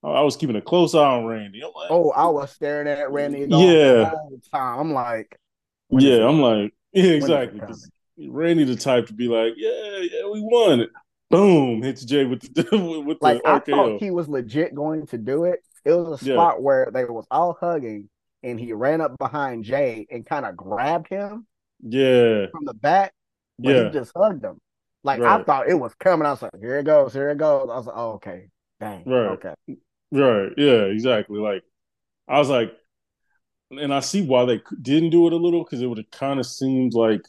I was keeping a close eye on Randy. Like, oh, I was staring at Randy yeah. whole time. I'm like, yeah, I'm like, *laughs* yeah, exactly. Randy the type to be like, yeah, yeah, we won it. Boom, hits Jey with the *laughs* with like the I thought he was legit going to do it. It was a spot yeah. where they was all hugging, and he ran up behind Jey and kind of grabbed him. Yeah, from the back. But yeah. he just hugged him. Like right. I thought it was coming. I was like, here it goes, here it goes. I was like, oh, okay, dang, right, okay, right, yeah, exactly. Like I was like, and I see why they didn't do it a little because it would have kind of seemed like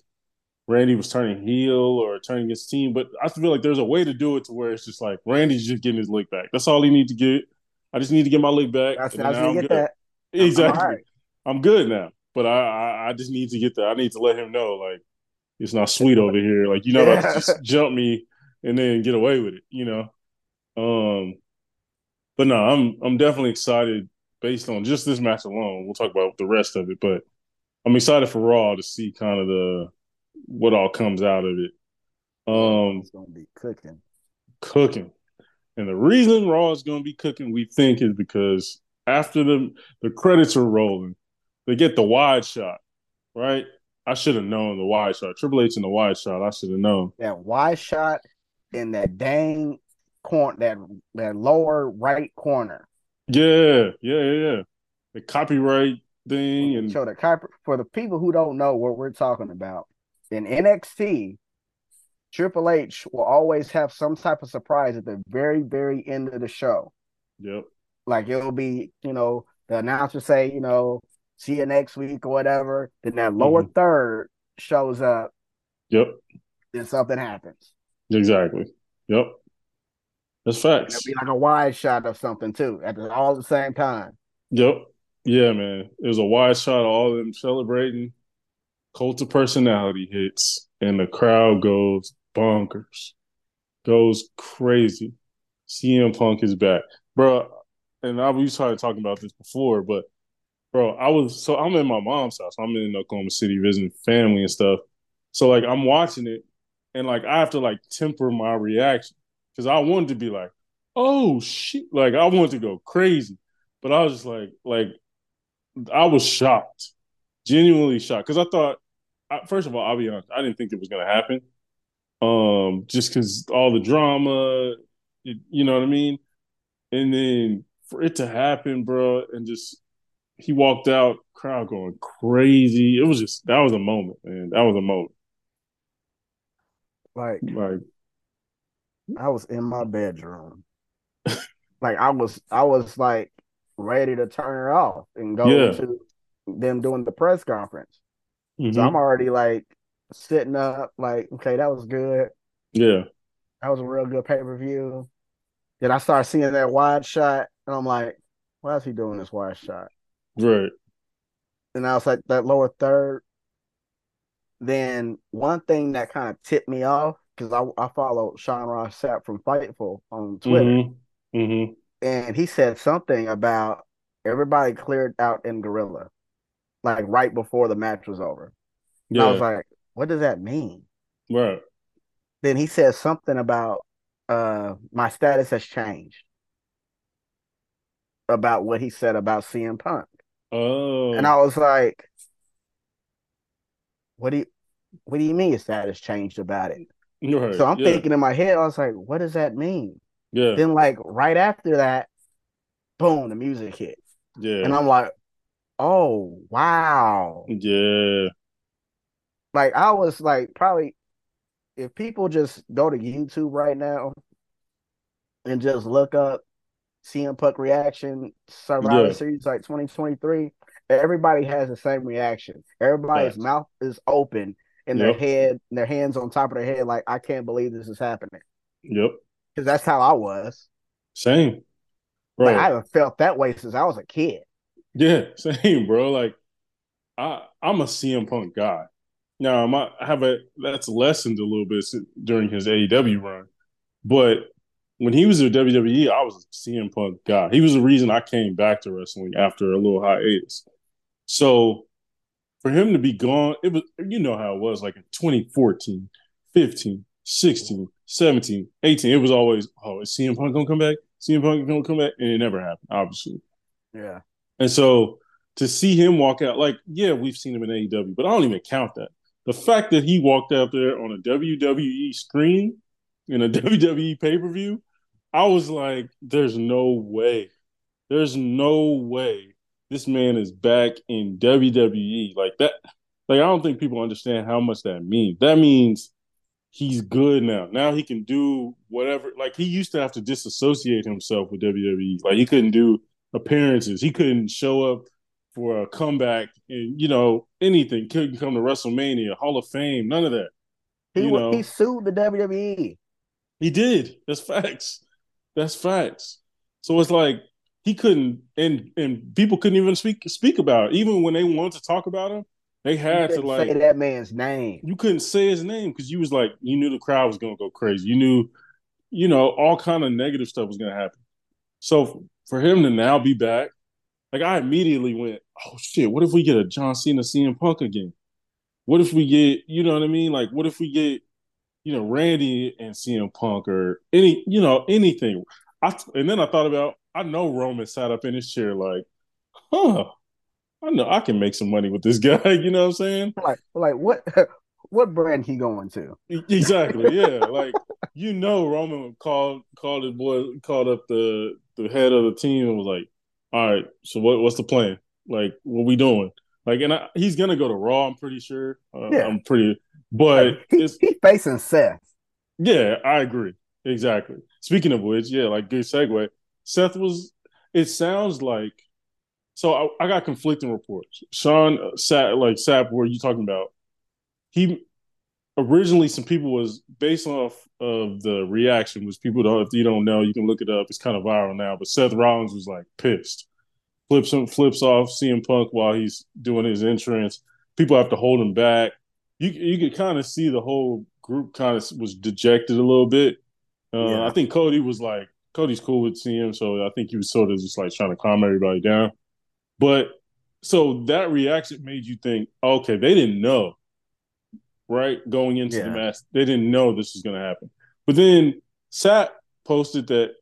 Randy was turning heel or turning his team. But I feel like there's a way to do it to where it's just like Randy's just getting his lick back. That's all he needs to get. I just need to get my lick back. That's, that's now get that. Exactly. I'm, right. I'm good now. But I, I, I just need to get that. I need to let him know like it's not sweet over here. Like you're not yeah. about to just jump me and then get away with it, you know. Um but no, I'm I'm definitely excited based on just this match alone. We'll talk about the rest of it, but I'm excited for Raw to see kind of the what all comes out of it. Um, it's gonna be cooking, cooking, and the reason Raw is gonna be cooking, we think, is because after the the credits are rolling, they get the wide shot, right? I should have known the wide shot. Triple H in the wide shot. I should have known that wide shot in that dang corner, that that lower right corner. Yeah, yeah, yeah, yeah. The copyright thing and so the copy for the people who don't know what we're talking about in NXT, Triple H will always have some type of surprise at the very, very end of the show. Yep. Like it'll be, you know, the announcer say, you know, see you next week or whatever. Then that lower mm-hmm. third shows up. Yep. Then something happens. Exactly. Yep. That's facts. It'll be like a wide shot of something too, at the, all the same time. Yep. Yeah, man. It was a wide shot of all of them celebrating. Cult of Personality hits, and the crowd goes bonkers, goes crazy. CM Punk is back, bro. And I we started talking about this before, but bro, I was so I'm in my mom's house. I'm in Oklahoma City visiting family and stuff. So like I'm watching it, and like I have to like temper my reaction because I wanted to be like, oh shit, like I wanted to go crazy, but I was just like, like I was shocked, genuinely shocked because I thought first of all, I'll be honest, I didn't think it was to happen. Um, just because all the drama, it, you know what I mean? And then for it to happen, bro, and just he walked out, crowd going crazy. It was just that was a moment, man. That was a moment. Like, like I was in my bedroom. like I was, I was like ready to turn it off and go yeah. to them doing the press conference. Mm-hmm. So I'm already like sitting up, like, okay, that was good. Yeah. That was a real good pay per view. Then I start seeing that wide shot, and I'm like, why is he doing this wide shot? Right. And I was like, that lower third. Then one thing that kind of tipped me off, because I, I follow Sean Ross Sapp from Fightful on Twitter. Mm-hmm. Mm-hmm. And he said something about everybody cleared out in Gorilla like right before the match was over. Yeah. I was like, what does that mean? Right. Then he says something about uh my status has changed. About what he said about CM Punk. Oh. And I was like, what do you what do you mean status changed about it? Right. So I'm yeah. thinking in my head, I was like, what does that mean? Yeah. Then like right after that, boom, the music hit. Yeah. And I'm like, Oh wow. Yeah. Like I was like probably if people just go to YouTube right now and just look up CM Punk reaction Survivor yeah. Series like 2023, everybody has the same reaction. Everybody's mouth is open and yep. their head, their hands on top of their head, like I can't believe this is happening. Yep. Because that's how I was. Same. Bro. Like I haven't felt that way since I was a kid. Yeah, *laughs* same, bro. Like I I'm a CM Punk guy. Now I have a that's lessened a little bit during his AEW run, but when he was at WWE, I was a CM Punk guy. He was the reason I came back to wrestling after a little hiatus. So for him to be gone, it was you know how it was like in 2014, 15, 16, 17, 18. It was always, oh, is CM Punk gonna come back? CM Punk gonna come back? And it never happened, obviously. Yeah. And so to see him walk out, like, yeah, we've seen him in AEW, but I don't even count that. The fact that he walked out there on a WWE screen in a *laughs* WWE pay per view, I was like, there's no way. There's no way this man is back in WWE. Like that, like I don't think people understand how much that means. That means he's good now. Now he can do whatever. Like he used to have to disassociate himself with WWE. Like he couldn't do appearances. He couldn't show up for a comeback and you know anything. Couldn't come to WrestleMania, Hall of Fame, none of that. He know? he sued the WWE. He did. That's facts. That's facts. So it's like he couldn't, and and people couldn't even speak speak about it. Even when they wanted to talk about him, they had to like say that man's name. You couldn't say his name because you was like you knew the crowd was gonna go crazy. You knew, you know, all kind of negative stuff was gonna happen. So for him to now be back, like I immediately went, oh shit, what if we get a John Cena CM Punk again? What if we get, you know what I mean? Like, what if we get, you know, Randy and CM Punk or any, you know, anything? I and then I thought about, I know Roman sat up in his chair like, huh, I know I can make some money with this *laughs* guy. You know what I'm saying? Like, like what? *laughs* What brand he going to? Exactly. Yeah. like you know, Roman called called his boy called up the the head of the team and was like, "All right, so what what's the plan? Like, what we doing?" Like, and I, he's gonna go to Raw. I'm pretty sure. Uh, yeah. I'm pretty, but like, *laughs* he, he's facing Seth. Yeah, I agree. Exactly. Speaking of which, yeah, like good segue. Seth was. It sounds like. So I, I got conflicting reports. Sean uh, Sapp like sat where you talking about. He originally some people was based off of the reaction, which people don't if you don't know, you can look it up. It's kind of viral now. But Seth Rollins was like pissed. Flips him flips off CM Punk while he's doing his entrance. People have to hold him back. You you could kind of see the whole group kind of was dejected a little bit. Uh, yeah. I think Cody was like Cody's cool with CM, so I think he was sort of just like trying to calm everybody down. But so that reaction made you think, okay, they didn't know right? Going into yeah. the match, they didn't know this was going to happen. But then Sapp posted that,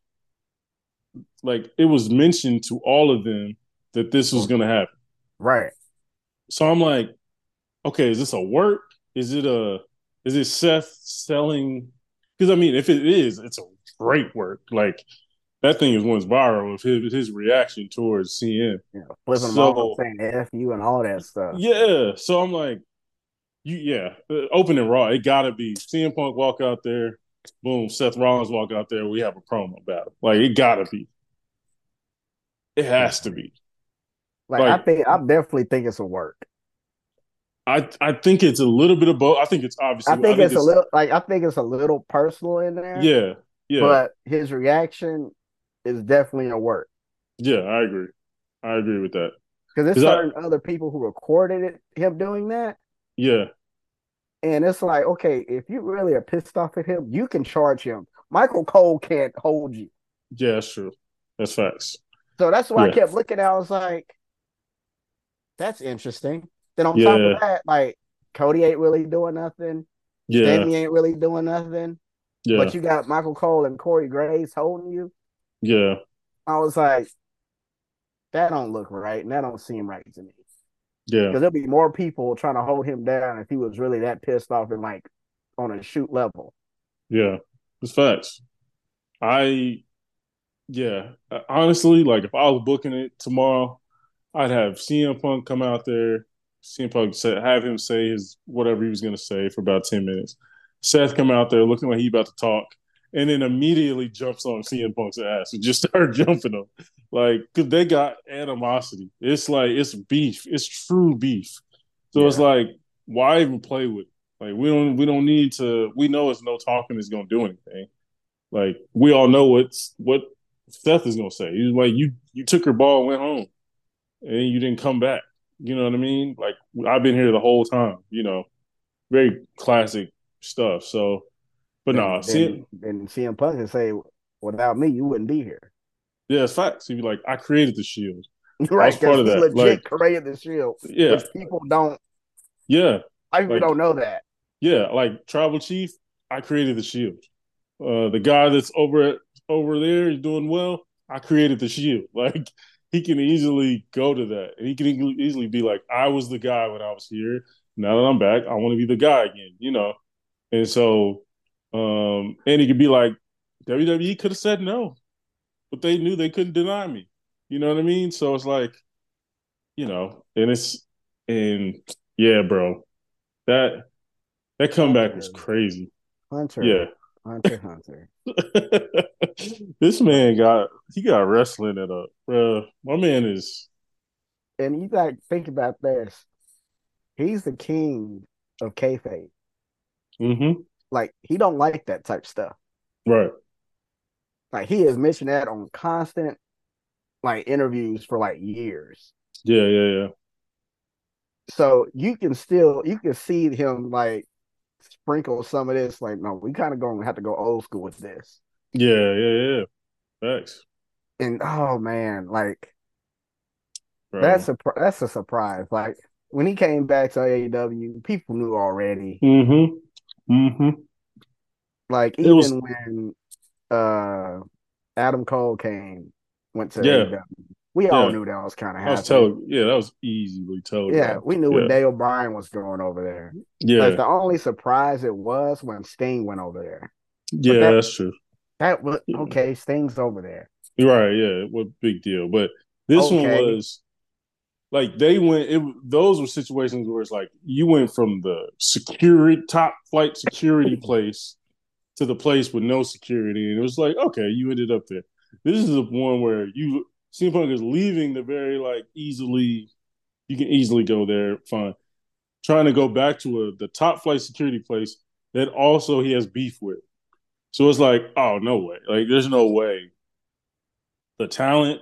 like, it was mentioned to all of them that this was going to happen. Right. So I'm like, okay, is this a work? Is it a, is it Seth selling? Because I mean, if it is, it's a great work. Like, that thing is once viral with his his reaction towards CM. Yeah, flipping so, saying F you and all that stuff. Yeah. So I'm like, you yeah, uh, open and raw. It gotta be CM Punk walk out there, boom. Seth Rollins walk out there. We have a promo battle. Like it gotta be. It has to be. Like, like I think I definitely think it's a work. I I think it's a little bit of both. I think it's obviously. I think, I think it's, it's, a little like I think it's a little personal in there. Yeah, yeah. But his reaction is definitely a work. Yeah, I agree. I agree with that. Because there's certain I, other people who recorded it, him doing that, yeah. And it's like, okay, if you really are pissed off at him, you can charge him. Michael Cole can't hold you. Yeah, that's true. That's facts. So that's why yeah. I kept looking. I was like, that's interesting. Then on yeah. top of that, like Cody ain't really doing nothing. Yeah. Sami ain't really doing nothing. Yeah. But you got Michael Cole and Corey Graves holding you. Yeah. I was like, that don't look right, and that don't seem right to me. Yeah. Because there'll be more people trying to hold him down if he was really that pissed off and like on a shoot level. Yeah. It's facts. I yeah. Honestly, like if I was booking it tomorrow, I'd have CM Punk come out there, CM Punk said, have him say his whatever he was gonna say for about 10 minutes. Seth come out there looking like he about to talk and then immediately jumps on CM Punk's ass and just *laughs* start jumping him. Like, cause they got animosity. It's like it's beef. It's true beef. So yeah. it's like, why even play with? It? Like, we don't we don't need to. We know it's no talking is gonna do anything. Like, we all know what's what Seth is gonna say. He's like, you you took your ball and went home, and you didn't come back. You know what I mean? Like, I've been here the whole time. You know, very classic stuff. So, but no, nah, CM, and CM Punk can say, without me, you wouldn't be here. Yeah, it's facts. He'd be like, I created the shield. *laughs* right, because he that. legit like, created the shield. Yeah, people don't. Yeah, I like, don't know that. Yeah, like tribal chief, I created the shield. Uh, the guy that's over at, over there is doing well. I created the shield. *laughs* Like he can easily go to that, and he can easily be like, "I was the guy when I was here. Now that I'm back, I want to be the guy again." You know, and so, um, and he could be like, WWE could have said no, but they knew they couldn't deny me. You know what I mean? So it's like, you know, and it's and yeah, bro, that that comeback was crazy. Hunter, yeah, Hunter, Hunter. *laughs* this man got he got wrestling at a bro. My man is, and you got to think about this. He's the king of kayfabe. Mm-hmm. Like he don't like that type stuff. Right. Like he has mentioned that on constant like interviews for like years. Yeah, yeah, yeah. So you can still you can see him like sprinkle some of this. Like, no, we kind of going to have to go old school with this. Yeah, yeah, yeah. Thanks. And oh man, like that's a that's a surprise. Like when he came back to AEW, people knew already. Mm-hmm. Mm-hmm. Like even was... when uh Adam Cole came, went to yeah. AEW. We all knew that was kind of happening. Tele- yeah, that was easily told. Yeah, we knew yeah. what Daniel Bryan was doing over there. Yeah, like, the only surprise it was when Sting went over there. Yeah, that, that's true. That was okay. Sting's over there. Right. Yeah. What big deal? But this okay. one was like they went. It those were situations where it's like you went from the security top flight security *laughs* place to the place with no security, and it was like okay, you ended up there. This is the one where you CM Punk is leaving the very like easily. You can easily go there, fine. Trying to go back to a, the top flight security place that also he has beef with. So it's like, oh no way! Like there's no way. The talent,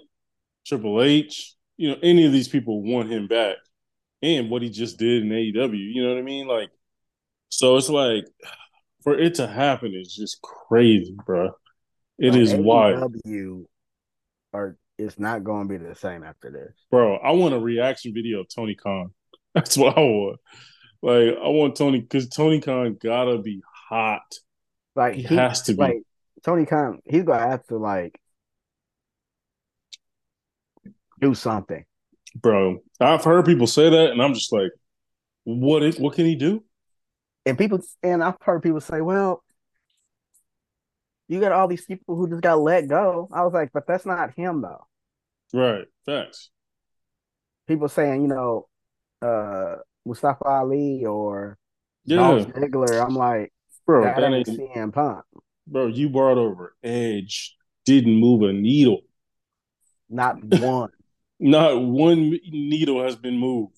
Triple H, you know, any of these people want him back, and what he just did in AEW. You know what I mean? Like, so it's like for it to happen is just crazy, bro. It is AEW wild. Are it's not going to be the same after this. Bro, I want a reaction video of Tony Khan. *laughs* That's what I want. Like, I want Tony because Tony Khan gotta be hot. Like he, he has to be. Like Tony Khan, he's gonna have to like do something. Bro, I've heard people say that, and I'm just like, what is what can he do? And people and I've heard people say, well, you got all these people who just got let go. I was like, but that's not him though. Right. Facts. People saying, you know, uh Mustafa Ali or yeah. Dolph Ziggler. I'm like, bro, that, that ain't CM Punk. Bro, you brought over Edge, didn't move a needle. Not *laughs* one. Not one needle has been moved.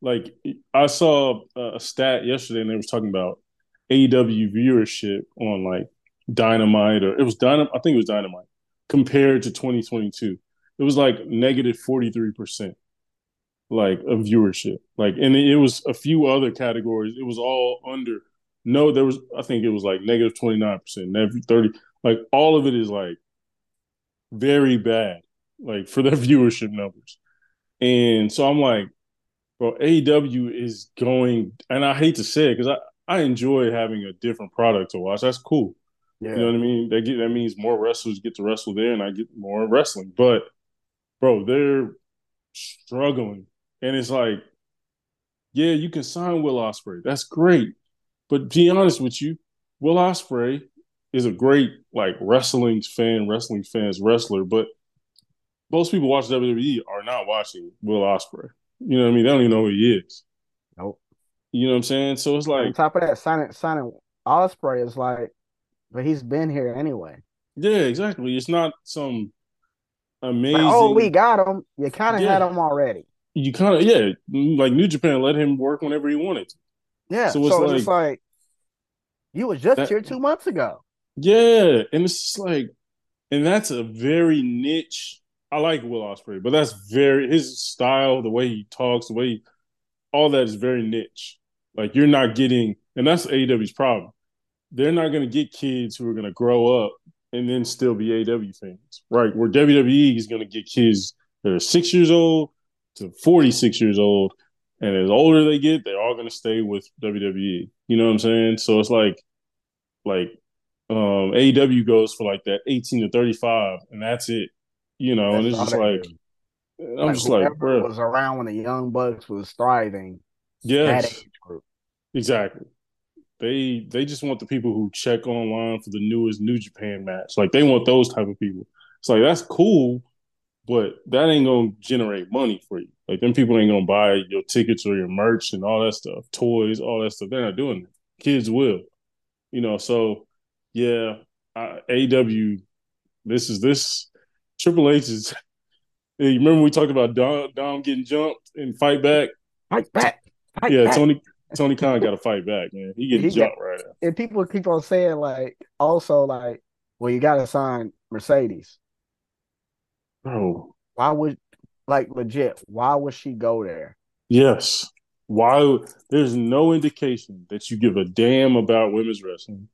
Like I saw a stat yesterday, and they was talking about AEW viewership on like Dynamite, or it was Dynamite. I think it was Dynamite compared to 2022 it was like negative 43% like of viewership. Like and it was a few other categories. It was all under no there was i think it was like negative 29% negative 30 like all of it is like very bad like for their *laughs* viewership numbers. And so i'm like bro aew is going and i hate to say it because i i enjoy having a different product to watch. That's cool. Yeah. you know what i mean? That get that means more wrestlers get to wrestle there and i get more wrestling. But bro, they're struggling. And it's like, yeah, you can sign Will Ospreay. That's great. But be honest with you, Will Ospreay is a great like wrestling fan, wrestling fans wrestler, but most people watch WWE are not watching Will Ospreay. You know what I mean? They don't even know who he is. Nope. You know what I'm saying? So it's like on top of that, signing signing Ospreay is like, but he's been here anyway. Yeah, exactly. It's not some amazing. Like, oh, we got him. You kind of yeah. had him already. You kind of yeah, like New Japan let him work whenever he wanted. To. Yeah, so it's, so like, it's like you was just that, here two months ago. Yeah, and it's just like, and that's a very niche. I like Will Ospreay, but that's very his style, the way he talks, the way he, all that is very niche. Like you're not getting, and that's AEW's problem. They're not going to get kids who are going to grow up and then still be AW fans, right? Where WWE is going to get kids they're six years old to 46 years old. And as older they get, they're all going to stay with WWE. You know what I'm saying? So it's like, like, um, AEW goes for like that 18 to 35, and that's it. You know, that's and it's just like, I'm like just like, bro. was around when the Young Bucks was thriving. Yes, exactly. They they just want the people who check online for the newest New Japan match. Like they want those type of people. It's like that's cool, but that ain't gonna generate money for you. Like them people ain't gonna buy your tickets or your merch and all that stuff, toys, all that stuff. They're not doing it. Kids will, you know. So yeah, uh, AW. This is this Triple H is. *laughs* You remember we talked about Dom, Dom getting jumped and fight back? Fight back. Fight yeah, back. Tony Tony Khan got to fight back, man. He getting he jumped got, right now. And people keep on saying like, also like, well, you got to sign Mercedes. Bro, why would like legit? Why would she go there? Yes. Why? There's no indication that you give a damn about women's wrestling.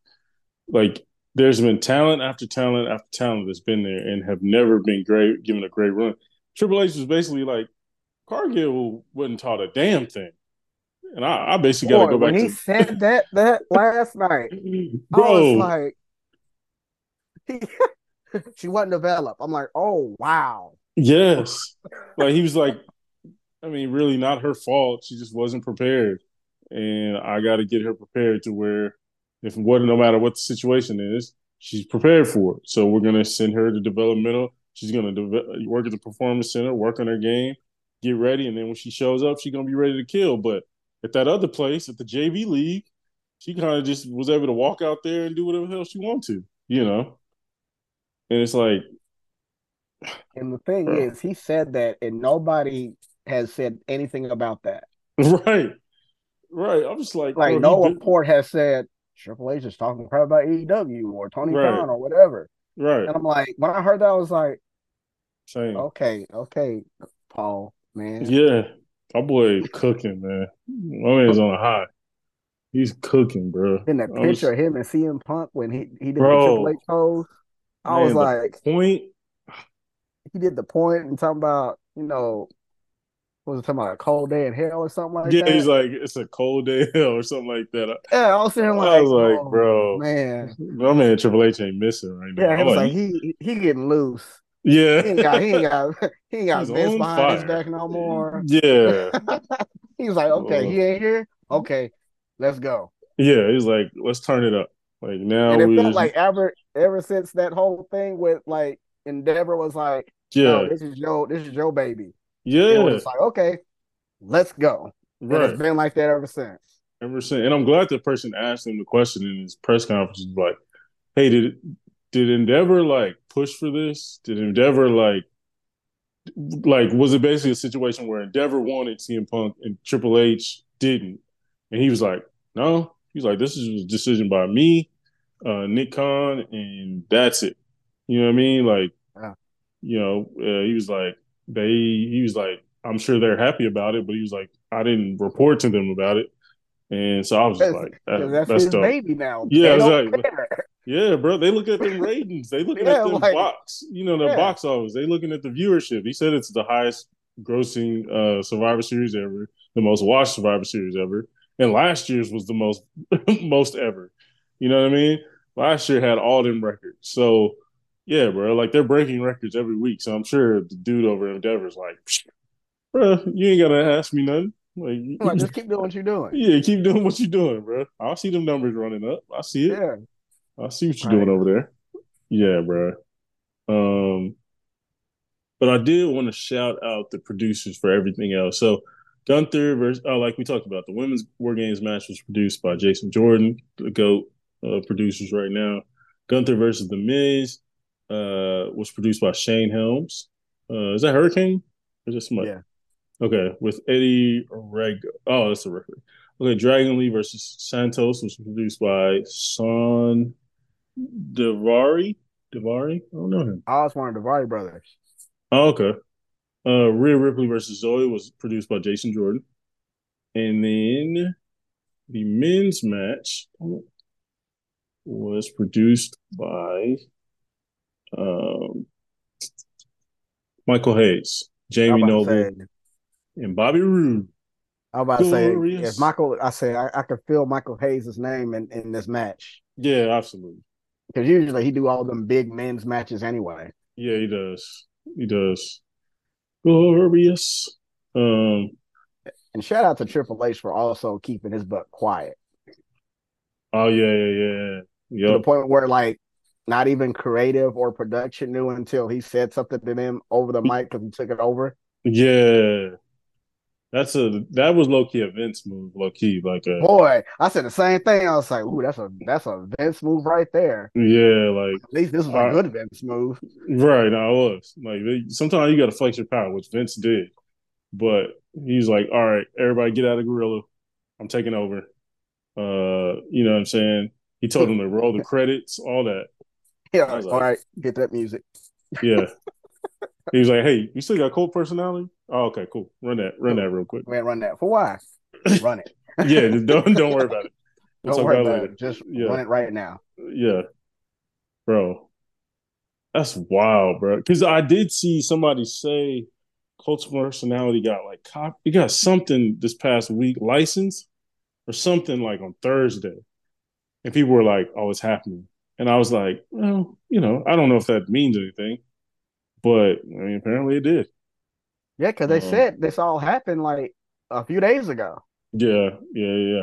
Like, there's been talent after talent after talent that's been there and have never been great, given a great run. Triple H was basically like, Cargill wasn't taught a damn thing. And I, I basically got to go back. To when he said that that last night, Bro. *laughs* I was like, *laughs* she wasn't developed. I'm like, oh wow. Yes, like he was like, I mean, really not her fault. She just wasn't prepared, and I got to get her prepared to where, if what no matter what the situation is, she's prepared for it. So we're gonna send her to developmental. She's gonna de- work at the performance center, work on her game, get ready, and then when she shows up, she's gonna be ready to kill. But at that other place, at the JV league, she kind of just was able to walk out there and do whatever the hell she wanted to, you know. And it's like, and the thing bro. is, he said that, and nobody has said anything about that. *laughs* Right, right. I'm just like, like no report has said Triple H is talking crap about AEW or Tony right. Khan or whatever. Right. And I'm like, when I heard that, I was like, Same. okay, okay, Paul, man. Yeah, my boy is cooking, man. My man's on a high. He's cooking, bro. In that picture of him and CM Punk when he he did bro, the Triple H pose, I man, was like, point. He did the point and talking about you know, what was it talking about a cold day in hell or something like yeah, that? Yeah, he's like it's a cold day in hell or something like that. Yeah, I was saying like, I was like, oh, bro, man, my man Triple H ain't missing right now. Yeah, he was like, like he he getting loose. Yeah, he ain't got he ain't got *laughs* he ain't got Vince behind fire. his back no more. Yeah, *laughs* he's like, okay, he ain't here. Okay, let's go. Yeah, he's like, let's turn it up. Like now, and it felt just... like ever ever since that whole thing with like Endeavor was like, yeah, no, this is your this is your baby. Yeah, it's like okay, let's go. Right. And it's been like that ever since. Ever since, and I'm glad the person asked him the question in his press conference. Like, hey, did did Endeavor like push for this? Did Endeavor like like was it basically a situation where Endeavor wanted CM Punk and Triple H didn't? And he was like, no. He's like, this is a decision by me, uh, Nick Khan, and that's it. You know what I mean? Like, you know, uh, he was like, they, he was like, I'm sure they're happy about it, but he was like, I didn't report to them about it. And so I was just like, that, that's, that's his baby now. Yeah, exactly. Yeah, bro. They look at the *laughs* ratings. They looking yeah, at the like, box. You know, the yeah. box office. They looking at the viewership. He said it's the highest grossing uh, Survivor Series ever, the most watched Survivor Series ever, and last year's was the most *laughs* most ever. You know what I mean? Last year had all them records. So yeah, bro. Like they're breaking records every week. So I'm sure the dude over Endeavor's like, *sniffs* bro, you ain't gotta ask me nothing. Like, like, just *laughs* keep doing what you're doing. Yeah, keep doing what you're doing, bro. I see them numbers running up. I see it. Yeah. I see what you're right. doing over there. Yeah, bro. Um, but I did want to shout out the producers for everything else. So Gunther versus, oh, like we talked about, the women's War Games match was produced by Jason Jordan, the GOAT uh, producers right now. Gunther versus The Miz uh, was produced by Shane Helms. Uh, is that Hurricane? Or is that somebody? Yeah. Okay, with Eddie Reg. Oh, that's a record. Okay, Dragon Lee versus Santos was produced by Shawn Daivari. Daivari? I don't know him. I was one of the Daivari brothers. Oh, okay. Uh, Rhea Ripley versus Zoey was produced by Jason Jordan. And then the men's match was produced by um, Michael Hayes. Jamie Noble, say, and Bobby Roode. I was about Glorious. to say if Michael, I say I, I could feel Michael Hayes' name in, in this match. Yeah, absolutely. Because usually he do all them big men's matches anyway. Yeah, he does. He does. Glorious. Um, and shout out to Triple H for also keeping his butt quiet. Oh yeah, yeah, yeah. Yep. To the point where like not even creative or production knew until he said something to them over the mic because he took it over. Yeah. That's a that was low key a Vince move, low key like a boy. I said the same thing. I was like, "Ooh, that's a that's a Vince move right there." Yeah, like at least this was a good Vince move. Right, I was like, sometimes you got to flex your power, which Vince did. But he's like, "All right, everybody, get out of Gorilla. I'm taking over." Uh, you know what I'm saying? He told him to roll the credits, all that. *laughs* Yeah, all like, right, get that music. Yeah. *laughs* he was like, "Hey, you still got Cult of Personality? Oh, okay, cool. Run that, run that real quick. Man, run that for why? *laughs* Run it. yeah, don't don't worry about it. *laughs* We'll don't worry about it. Just yeah. run it right now. Yeah, bro, that's wild, bro. Because I did see somebody say Cult of Personality got like cop. He got something this past week, license or something like on Thursday, and people were like, "Oh, it's happening." And I was like, well, you know, I don't know if that means anything, but I mean, apparently it did. Yeah, because they um, said this all happened like a few days ago. Yeah, yeah, yeah.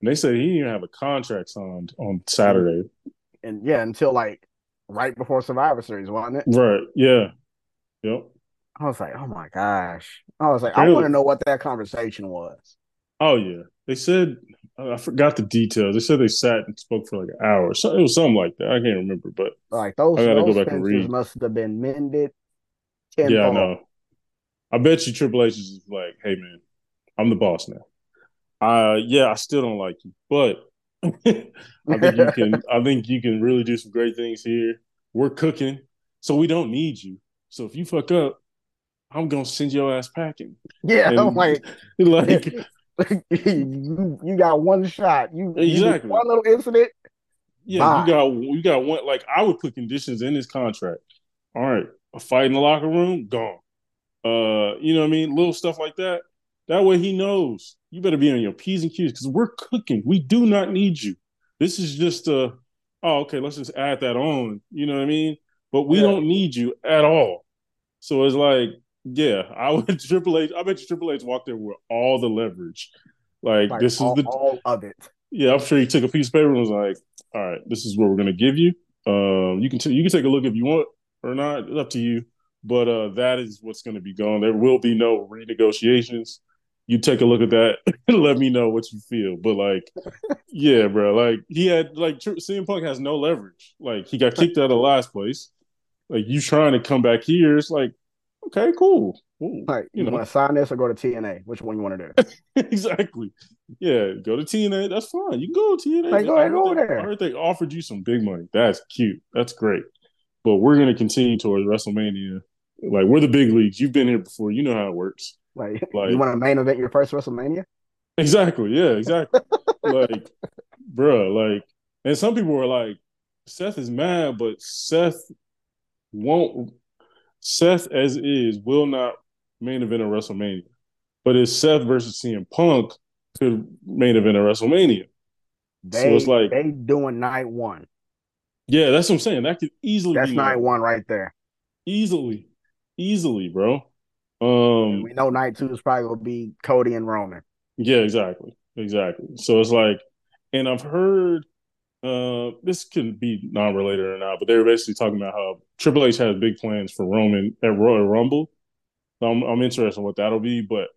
And they said he didn't even have a contract signed on Saturday. And yeah, until like right before Survivor Series, wasn't it? Right. Yeah. Yep. I was like, oh my gosh. I was like, Apparently, I want to know what that conversation was. Oh yeah. They said I forgot the details. They said they sat and spoke for like an hour. So it was something like that. I can't remember, but like those, I gotta those go back and read. Must have been mended. Yeah, I know. I bet you Triple H is like, "Hey man, I'm the boss now." Uh, yeah, I still don't like you, but *laughs* I think you can. *laughs* I think you can really do some great things here. We're cooking, so we don't need you. So if you fuck up, I'm gonna send your ass packing. Yeah, and, I'm like, *laughs* like you, you got one shot. You exactly you one little incident. Yeah, bye. you got you got one. Like I would put conditions in this contract. All right, a fight in the locker room, gone. Uh, you know what I mean? Little stuff like that. That way he knows you better be on your P's and Q's because we're cooking. We do not need you. This is just a oh, okay, let's just add that on. You know what I mean? But we yeah. don't need you at all. So it's like yeah, *laughs* I would Triple H. I bet you Triple H walked there with all the leverage. Like, like this all, is the all of it. Yeah, I'm sure he took a piece of paper and was like, "All right, this is what we're gonna give you. Um, you can t- you can take a look if you want or not. It's up to you. But uh, that is what's going to be gone. There will be no renegotiations. You take a look at that and *laughs* let me know what you feel. But like, yeah, bro. Like he had like CM Punk has no leverage. Like he got kicked out of last place. Like you trying to come back here, it's like okay, cool. Ooh, right. You, you want to sign this or go to TNA? Which one you want to do? *laughs* exactly. Yeah, go to TNA. That's fine. You can go to TNA. Like, go ahead, go there. I heard they offered you some big money. That's cute. That's great. But we're going to continue towards WrestleMania. Like we're the big leagues. You've been here before. You know how it works. Like, *laughs* like you want to main event your first WrestleMania? Exactly. Yeah. Exactly. *laughs* like, bro. Like, and some people were like, Seth is mad, but Seth won't Seth as is will not main event a WrestleMania, but it's Seth versus CM Punk could main event a WrestleMania. They, so it's like they doing night one. Yeah, that's what I'm saying. That could easily that's night one right there. Easily, easily, bro. Um, we know night two is probably gonna be Cody and Roman. Yeah, exactly, exactly. So it's like, and I've heard uh, this can be non-related or not, but they were basically talking about how Triple H has big plans for Roman at Royal Rumble. So I'm, I'm interested in what that'll be, but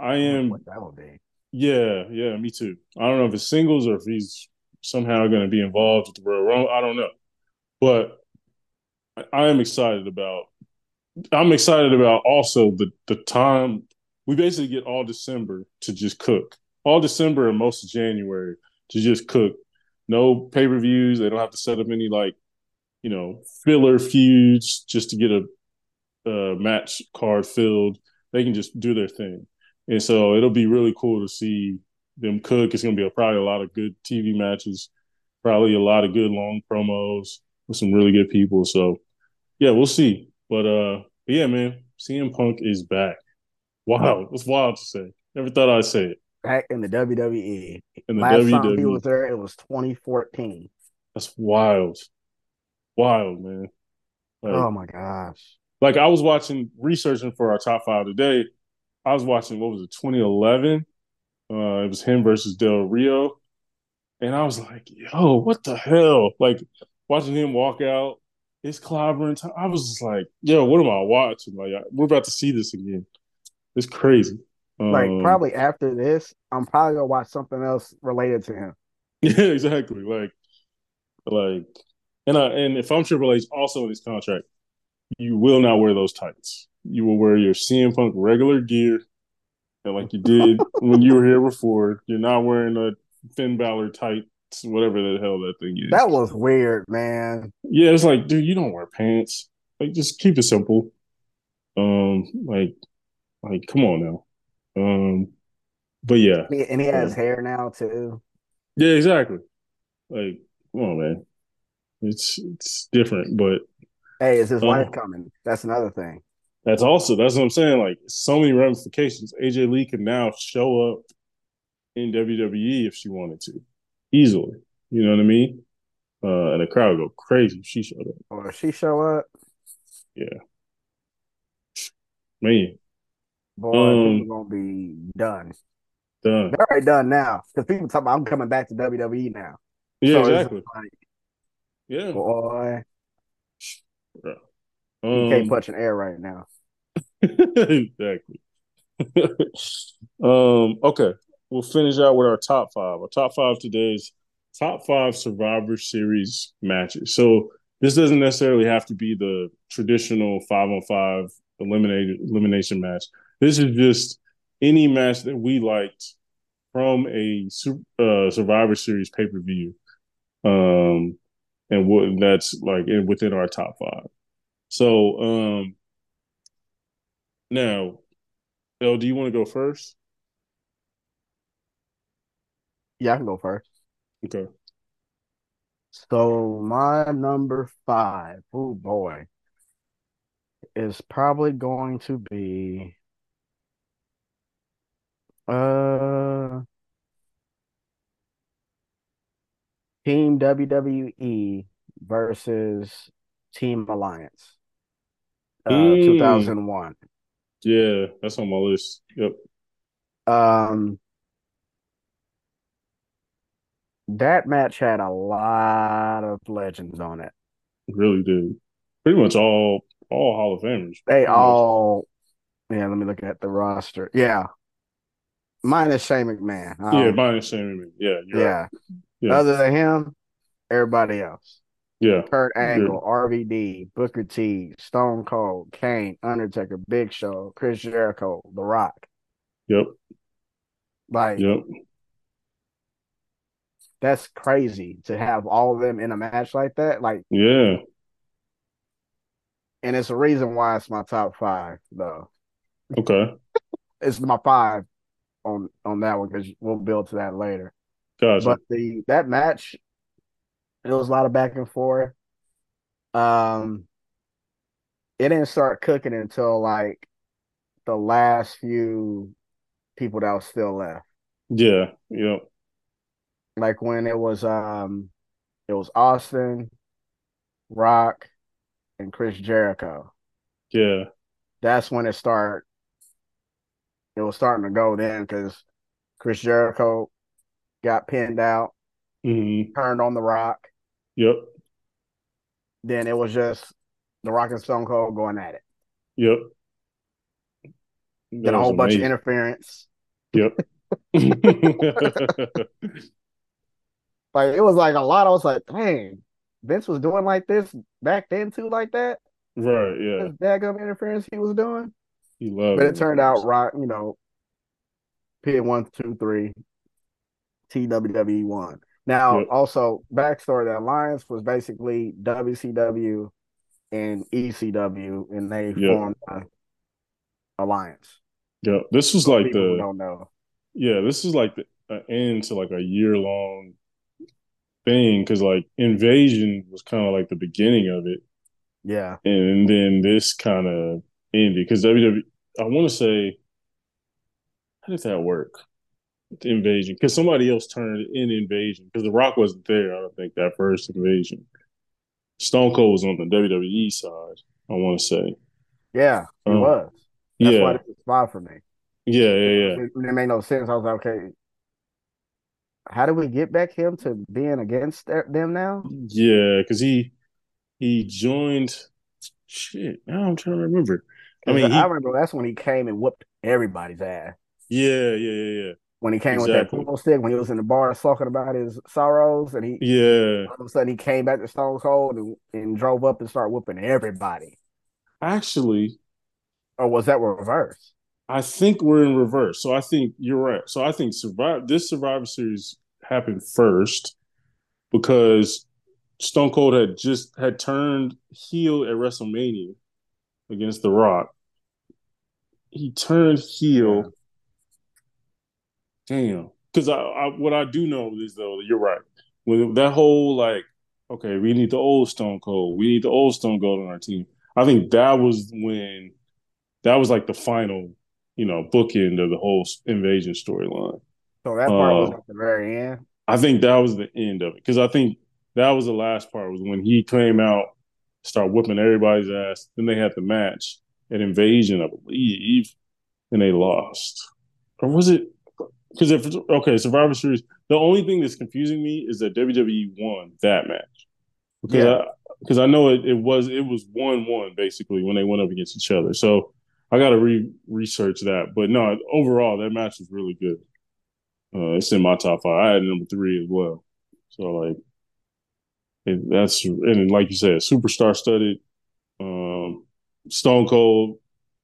I am. What that will be? Yeah, yeah, me too. I don't know if it's singles or if he's somehow going to be involved with the Royal Rumble. I don't know, but I am excited about. I'm excited about also the the time we basically get all December to just cook, all December and most of January to just cook no pay per views. They don't have to set up any like, you know, filler feuds just to get a, a match card filled. They can just do their thing, and so it'll be really cool to see them cook. It's going to be a, probably a lot of good TV matches, probably a lot of good long promos with some really good people. So yeah, we'll see. But uh, but yeah, man, CM Punk is back. Wow, it's wild to say. Never thought I'd say it. Back in the WWE. In the Last WWE. time he was there, it was 2014. That's wild. Wild, man. Like, oh my gosh. Like I was watching researching for our top five today. I was watching what was it, 2011? Uh, it was him versus Del Rio. And I was like, yo, what the hell? Like watching him walk out, his clobbering time. I was just like, yo, what am I watching? Like we're about to see this again. It's crazy. Like um, probably after this, I'm probably gonna watch something else related to him. *laughs* Yeah, exactly. Like, like, and I and if I'm Triple H, also in his contract, you will not wear those tights. You will wear your CM Punk regular gear, and like you did *laughs* when you were here before. You're not wearing a Finn Balor tights, whatever the hell that thing is. That was weird, man. Yeah, it's like, dude, you don't wear pants. Like, just keep it simple. Um, like like, come on now. Um, but yeah, and he has um, hair now too. Yeah, exactly. Like, come on, man. It's it's different, but hey, is his um, wife coming? That's another thing. That's also that's what I'm saying. Like, so many ramifications. AJ Lee can now show up in WWE if she wanted to, easily. You know what I mean? Uh, and the crowd go crazy if she showed up. Or if she show up, yeah, man. Boy, um, people gonna be done. Done. They're already done now. Because people talk about I'm coming back to WWE now. Yeah, so exactly. Like, yeah. Boy. Um, you can't punch an air right now. *laughs* exactly. *laughs* um, okay. We'll finish out with our top five. Our top five today's top five Survivor Series matches. So this doesn't necessarily have to be the traditional five on five eliminated elimination match. This is just any match that we liked from a uh, Survivor Series pay per view, um, and what that's like in, within our top five. So um, now, El, do you want to go first? Yeah, I can go first. Okay. So my number five, oh boy, is probably going to be uh, Team WWE versus Team Alliance. Uh, mm. 2001. Yeah, that's on my list. Yep. Um, that match had a lot of legends on it. really did. Pretty much all all Hall of Famers. They all. Yeah, let me look at the roster. Yeah, minus Shane McMahon. Um, yeah, minus Shane McMahon. Yeah, yeah. Right. yeah. Other than him, everybody else. Yeah. Kurt Angle, yeah. RVD, Booker T, Stone Cold, Kane, Undertaker, Big Show, Chris Jericho, The Rock. Yep. Like, yep. That's crazy to have all of them in a match like that. Like, yeah. And it's a reason why it's my top five, though. Okay. *laughs* it's my five on on that one because we'll build to that later. Gotcha. But the that match, it was a lot of back and forth. Um, it didn't start cooking until like the last few people that was still left. Yeah. Yep. Like when it was um, it was Austin, Rock, and Chris Jericho. Yeah. That's when it started it was starting to go then because Chris Jericho got pinned out, mm-hmm. turned on the Rock. Yep. Then it was just the Rock and Stone Cold going at it. Yep. Then a whole amazing. bunch of interference. Yep. *laughs* *laughs* *laughs* like it was like a lot. I was like, dang, Vince was doing like this back then too, like that. Right. Yeah. This daggum interference he was doing. He loved But it turned out right, you know, P one, two, three, TWW one. Now, yep. also backstory: the alliance was basically WCW and ECW, and they yep. formed an alliance. Yeah, this was like the don't know. Yeah, this is like the uh, end to like a year long thing because like Invasion was kind of like the beginning of it. Yeah, and then this kind of ended because WWE. I want to say, how did that work? The invasion because somebody else turned in invasion because The Rock wasn't there. I don't think that first invasion. Stone Cold was on the WWE side. I want to say. Yeah, he um, was. That's yeah. why it was spot for me. Yeah, yeah, yeah. It, it made no sense. I was like, okay, how do we get back him to being against them now? Yeah, because he he joined. Shit, now I'm trying to remember. I mean, I remember that's when he came and whooped everybody's ass. Yeah, yeah, yeah, yeah. When he came exactly. with that pool stick, when he was in the bar talking about his sorrows, and he yeah, all of a sudden he came back to Stone Cold and, and drove up and started whooping everybody. Actually, or was that reverse? I think we're in reverse. So I think you're right. So I think survive this Survivor Series happened first because Stone Cold had just had turned heel at WrestleMania against The Rock. He turned heel. Damn. Because I, I, what I do know is though, you're right. When that whole like, okay, we need the old Stone Cold. We need the old Stone Cold on our team. I think that was when that was like the final you know, bookend of the whole invasion storyline. So that part uh, was at the very end. I think that was the end of it because I think that was the last part was when he came out, start whipping everybody's ass. Then they had the match at Invasion, I believe, and they lost. Or was it? Because if okay, Survivor Series, the only thing that's confusing me is that WWE won that match because yeah. I because I know it, it was it was one one basically when they went up against each other. So I got to re research that. But no, overall, that match was really good. Uh, it's in my top five. I had number three as well. So like, it, that's and like you said, superstar studded. Um, Stone Cold.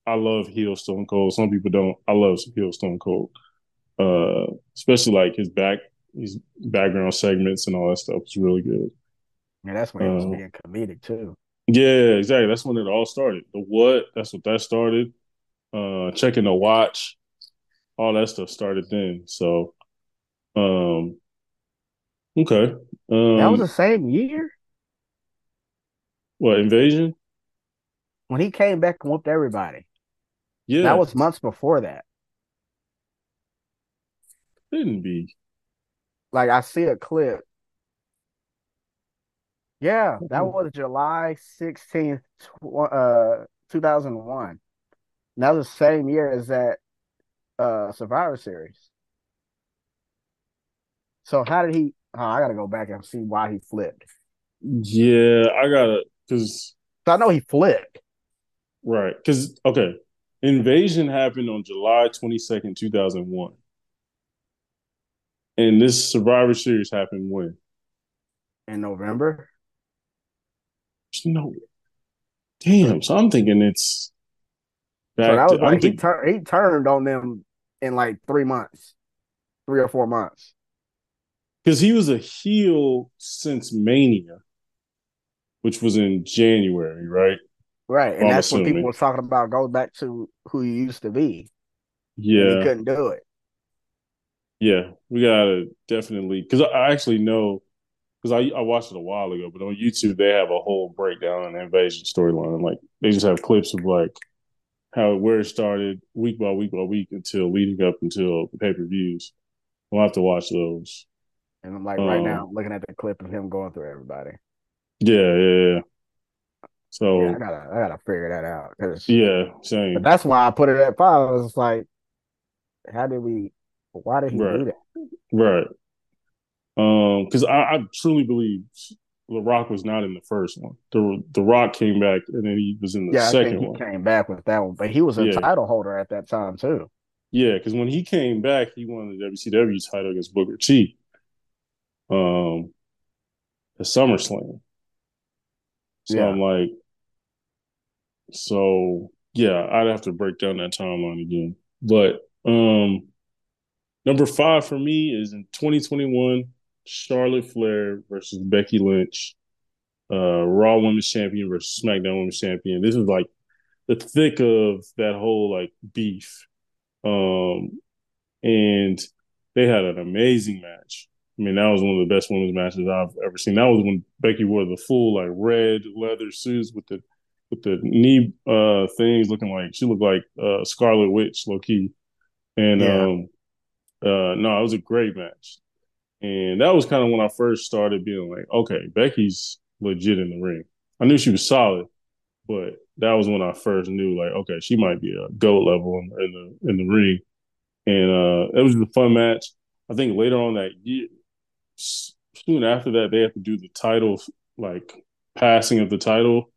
I love heel Stone Cold. Some people don't. I love heel Stone Cold. Uh, especially like his back, his background segments and all that stuff is really good. Yeah, that's when he was uh, being comedic too. Yeah, exactly. That's when it all started. The what? That's what that started. Uh, checking the watch, all that stuff started then. So, um, okay. Um, that was the same year. What invasion? When he came back and whooped everybody. Yeah, that was months before that. Didn't be. Like I see a clip yeah, that was July 16th, uh, 2001. that was the same year as that uh, Survivor Series. So how did he? Oh, I got to go back and see why he flipped. Yeah, I gotta because I know he flipped. Right, because okay, invasion happened on July twenty second, two thousand one, and this Survivor Series happened when? In November no. Damn. So I'm thinking it's. Back so that was to, like he, tur- he turned on them in like three months, three or four months. Because he was a heel since Mania, which was in January, right? Right, and I'm that's assuming. when people were talking about goes back to who he used to be. Yeah, he couldn't do it. Yeah, we gotta definitely because I actually know because I, I watched it a while ago, but on YouTube they have a whole breakdown on the invasion storyline. Like they just have clips of like how where it started week by week by week until leading up until the pay per views. We'll have to watch those. And I'm like right um, now, I'm looking at the clip of him going through everybody. Yeah, yeah, yeah. So yeah, I gotta, I gotta figure that out. Cause, yeah, same. But that's why I put it at five. I was like, how did we? Why did he right. do that? Right. Um, because I, I, truly believe The Rock was not in the first one. The The Rock came back and then he was in the yeah, second he one. Came back with that one, but he was a yeah. title holder at that time too. Yeah, because when he came back, he won the WCW title against Booker T. Um, the SummerSlam. So yeah. I'm like, so yeah, I'd have to break down that timeline again. But um, number five for me is in 2021. Charlotte Flair versus Becky Lynch, uh, Raw Women's Champion versus SmackDown Women's Champion. This is like the thick of that whole like beef. Um, and they had an amazing match. I mean, that was one of the best women's matches I've ever seen. That was when Becky wore the full like red leather suits with the with the knee uh things looking like she looked like uh Scarlet Witch, low key. And yeah. um uh no, it was a great match. And that was kind of when I first started being like, okay, Becky's legit in the ring. I knew she was solid, but that was when I first knew like, okay, she might be a goat level in, in the in the ring. And uh it was a fun match. I think later on that year, soon after that, they have to do the title, like passing of the title.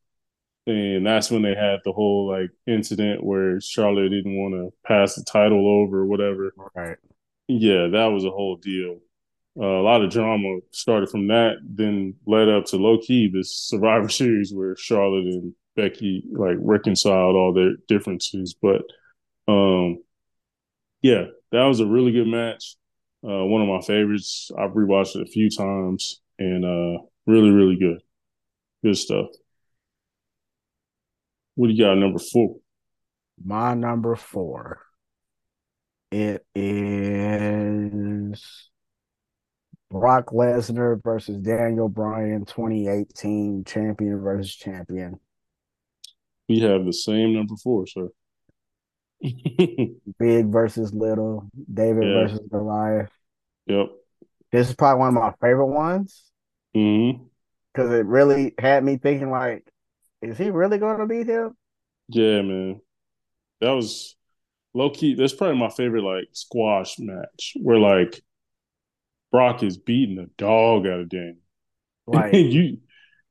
And that's when they had the whole like incident where Charlotte didn't want to pass the title over or whatever. Right. Yeah, that was a whole deal. Uh, a lot of drama started from that, then led up to low key this Survivor *laughs* Series where Charlotte and Becky like reconciled all their differences. But um, yeah, that was a really good match. Uh, one of my favorites. I've rewatched it a few times and uh, really, really good. Good stuff. What do you got number four? My number four. It is Brock Lesnar versus Daniel Bryan 2018 champion versus champion. We have the same number four, sir. *laughs* Big versus little, David yeah. versus Goliath. Yep. This is probably one of my favorite ones. Mm-hmm. Cause it really had me thinking like, is he really gonna beat him? Yeah, man. That was low key. That's probably my favorite like squash match where like Brock is beating the dog out of Daniel. *laughs* Like you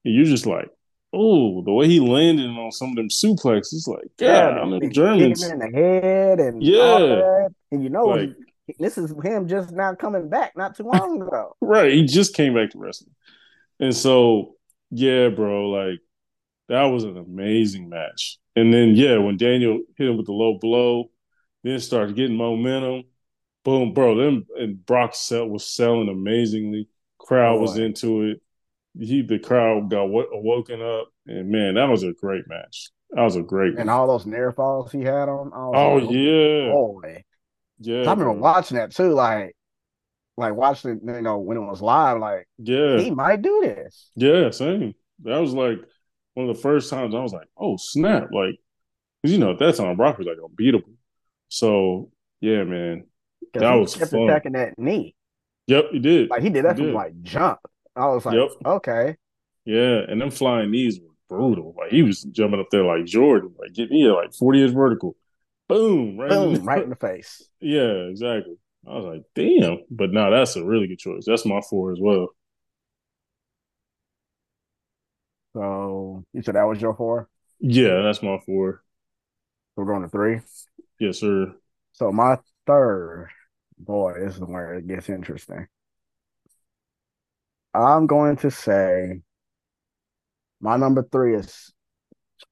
you're just like, oh, the way he landed on some of them suplexes, like, yeah, I mean, Germans in the head and yeah, and you know, like, this is him just now coming back not too long *laughs* ago. right, he just came back to wrestling, and so yeah, bro, like that was an amazing match. And then yeah, when Daniel hit him with the low blow, then started getting momentum. Boom, bro. Them and Brock sell, was selling amazingly. Crowd oh, was into it he the crowd got w- woken up, and man, that was a great match. That was a great and all those near falls he had on. Oh like, yeah, boy, yeah. I remember watching that too, like like watching you know, when it was live, like yeah, he might do this. Yeah, same. That was like one of the first times I was like, oh snap, like because you know at that time Brock was like unbeatable. So yeah, man, that was kept fun. attacking that knee. Yep, he did. Like he did that he from did. like jump. I was like, yep. okay. Yeah, and them flying knees were brutal. Like he was jumping up there like Jordan, like get me like 40 years vertical. Boom, right Boom, in *laughs* right in the face. Yeah, exactly. I was like, damn. But now that's a really good choice. That's my four as well. So you said that was your four? Yeah, that's my four. We're going to three? Yes, sir. So my third, boy, this is where it gets interesting. I'm going to say my number three is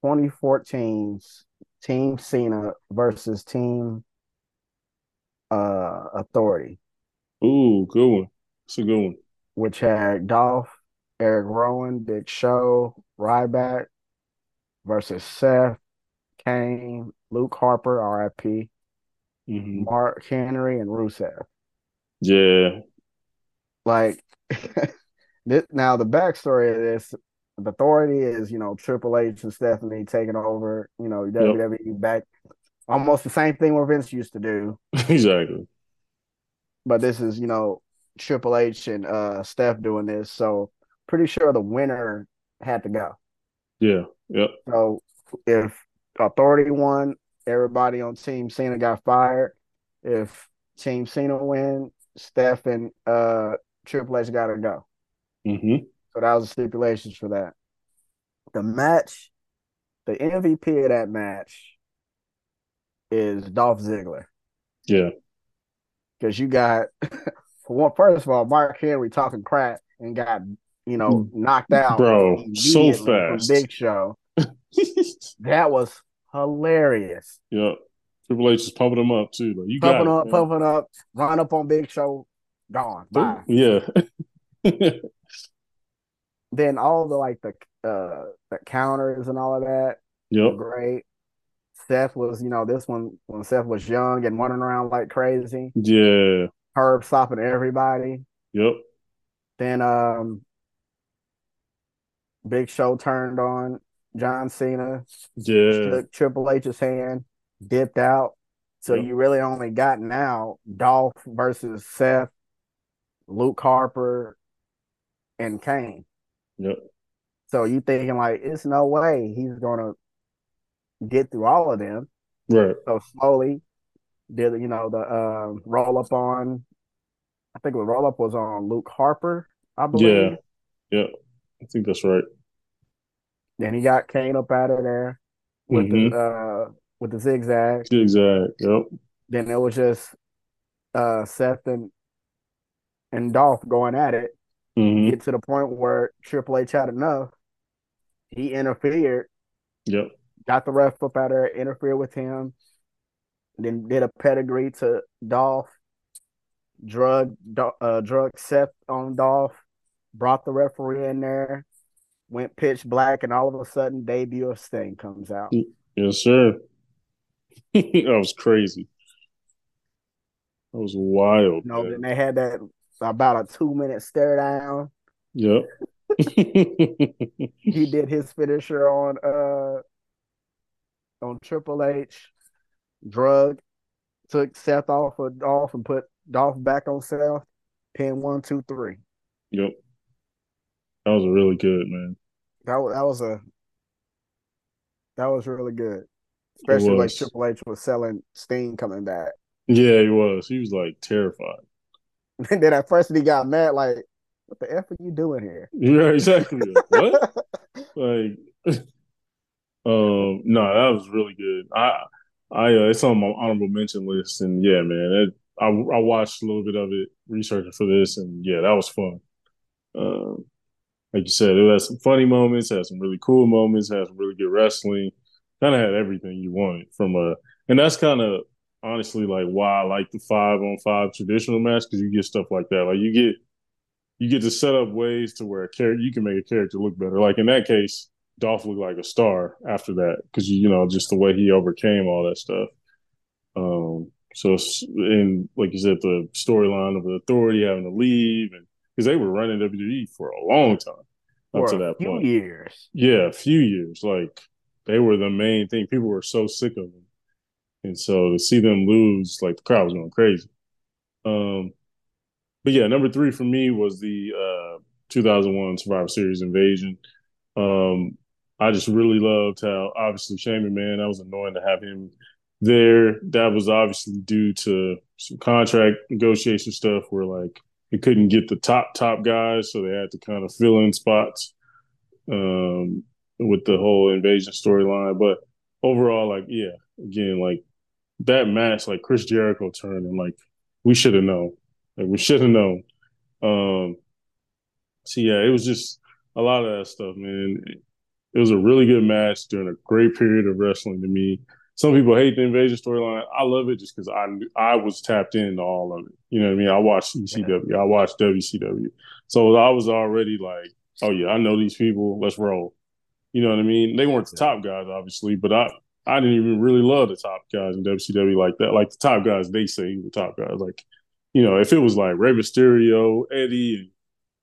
2014's Team Cena versus Team uh, Authority. Ooh, good one. It's a good one. Which had Dolph, Eric Rowan, Big Show, Ryback versus Seth, Kane, Luke Harper, RIP, mm-hmm. Mark Henry, and Rusev. Yeah. Like *laughs* This, now the backstory of this, the authority is you know Triple H and Stephanie taking over. You know yep. WWE back, almost the same thing where Vince used to do. *laughs* exactly. But this is you know Triple H and uh Steph doing this, so pretty sure the winner had to go. Yeah. Yep. So if Authority won, everybody on Team Cena got fired. If Team Cena win, Steph and uh Triple H got to go. Mm-hmm. So that was the stipulations for that. The match, the MVP of that match is Dolph Ziggler. Yeah. Because you got, *laughs* for one, first of all, Mark Henry talking crap and got, you know, mm. knocked out. Bro, so fast. Big Show. *laughs* that was hilarious. Yeah. Triple H is pumping him up too. Like, you pumping got up, pumping up, run up on Big Show, gone. Bye. Yeah. *laughs* then all the like the uh the counters and all of that. Yep. Great. Seth was, you know, this one when Seth was young and running around like crazy. Yeah. curb stomping everybody. Yep. Then um Big Show turned on John Cena. Yeah. Shook Triple H's hand, dipped out. So yep. you really only got now Dolph versus Seth, Luke Harper, and Kane. Yep. So you thinking like it's no way he's gonna get through all of them. Right. So slowly did you know the uh, roll up on I think the roll up was on Luke Harper, I believe. Yeah. Yeah. I think that's right. Then he got Kane up out of there with mm-hmm. the uh with the zigzag. Zigzag, yep. Then it was just uh Seth and and Dolph going at it. Mm-hmm. Get to the point where Triple H had enough. He interfered. Yep. Got the ref up out there, interfered with him. Then did a pedigree to Dolph. Drug uh drug Seth on Dolph. Brought the referee in there went pitch black, and all of a sudden, debut of Sting comes out. Yes, sir. *laughs* that was crazy. That was wild. no, then they had that about a two minute stare down. Yep. he did his finisher on uh on Triple H. Drug took Seth off of Dolph and put Dolph back on Seth. Pin one, two, three. Yep. That was really good, man. That was that was a that was really good, especially like Triple H was selling Sting coming back. Yeah, he was. He was like terrified. *laughs* and then at first he got mad, like, "What the f are you doing here?" *laughs* Yeah, exactly. what? *laughs* like, um, no, that was really good. I, I, uh, it's on my honorable mention list, and yeah, man, it, I, I watched a little bit of it researching for this, and yeah, that was fun. Um, like you said, it had some funny moments, had some really cool moments, had some really good wrestling. Kind of had everything you wanted from a, and that's kind of honestly like why I like the five on five traditional match because you get stuff like that. Like you get you get to set up ways to where a character you can make a character look better. Like in that case, Dolph looked like a star after that because you know just the way he overcame all that stuff. Um, so in like you said, the storyline of the Authority having to leave and because they were running WWE for a long time up for to that point. Years, yeah, a few years. Like they were the main thing. People were so sick of them, and so to see them lose, like the crowd was going crazy. Um, but yeah, number three for me was the uh, 2001 Survivor Series Invasion. Um, I just really loved how obviously Shane man, That was annoying to have him there. That was obviously due to some contract negotiation stuff where like they couldn't get the top top guys, so they had to kind of fill in spots um, with the whole invasion storyline. But overall, like yeah, again, like that match, like Chris Jericho turned and like we should have known, like we should have known. Um, so yeah, it was just a lot of that stuff, man. It was a really good match during a great period of wrestling to me some people hate the invasion storyline. I love it just because I I was tapped into all of it. You know what I mean? I watched ECW, yeah. I watched WCW, so I was already like, oh yeah, I know these people. Let's roll. You know what I mean? They weren't the top guys, obviously, but I I didn't even really love the top guys in WCW like that. Like the top guys, they say the top guys. Like, you know, if it was like Rey Mysterio, Eddie, and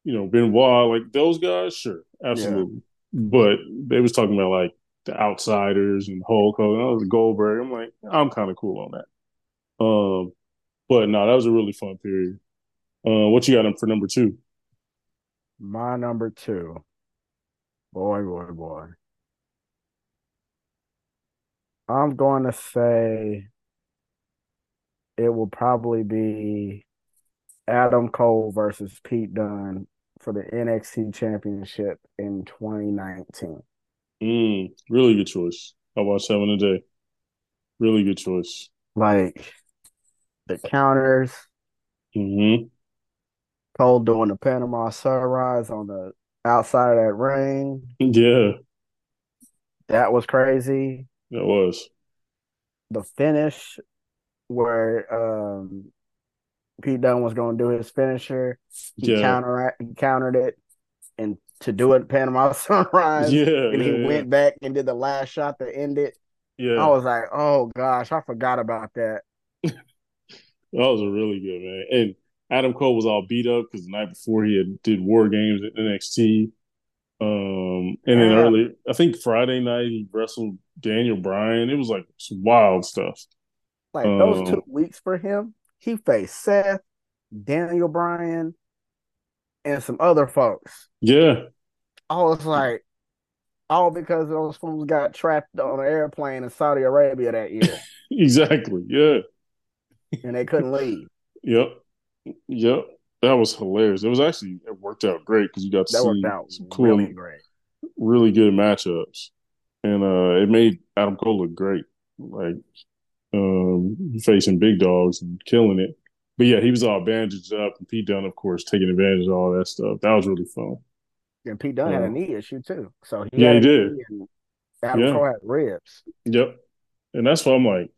you know Benoit, like those guys, sure, absolutely. Yeah. But they was talking about like the Outsiders and Hulk Hogan. I was Goldberg. I'm like, I'm kind of cool on that. Um, but no, that was a really fun period. Uh, what you got for number two? My number two. Boy, boy, boy. I'm going to say it will probably be Adam Cole versus Pete Dunne for the NXT Championship in 2019. Mm, really good choice. I watched Seven a day. Really good choice. Like the counters. Mm-hmm. Cole doing the Panama sunrise on the outside of that ring. Yeah. That was crazy. It was. The finish where um Pete Dunne was going to do his finisher. He yeah. counter he countered it to do it Panama *laughs* Sunrise. Yeah. And he yeah, went yeah. back and did the last shot to end it. Yeah. I was like, oh gosh, I forgot about that. that was a really good man. And Adam Cole was all beat up because the night before he had did war games at NXT. Um, and then early, I think Friday night he wrestled Daniel Bryan. It was like some wild stuff. Like um, those two weeks for him, he faced Seth, Daniel Bryan, and some other folks. Yeah. I was like, all because those fools got trapped on an airplane in Saudi Arabia that year. *laughs* exactly. Yeah. And they couldn't leave. Yep. Yep. That was hilarious. It was actually it worked out great because you got to that see out some cool, really great, really good matchups, and uh, it made Adam Cole look great. Like um, facing big dogs and killing it. But yeah, he was all bandaged up, and Pete Dunne, of course, taking advantage of all that stuff. That was really fun. And Pete Dunne had a knee issue too, so he yeah, he did. Adam yeah. Cole had ribs. Yep, and that's why I'm like,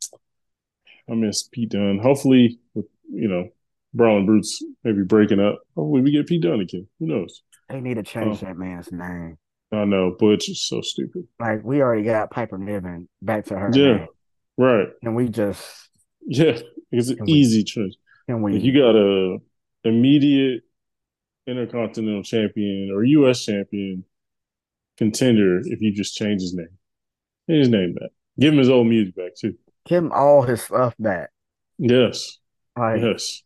I miss Pete Dunne. Hopefully, with you know Brawling Brutes maybe breaking up. Hopefully, we get Pete Dunne again. Who knows? They need to change uh, that man's name. I know, Butch is so stupid. Like we already got Piper Niven back to her. Yeah, name. right. And we just yeah, it's an easy choice. Can we? you got a immediate Intercontinental Champion or U.S. Champion contender if you just change his name. Change his name back. Give him his old music back too. Give him all his stuff back. Yes. Like, yes.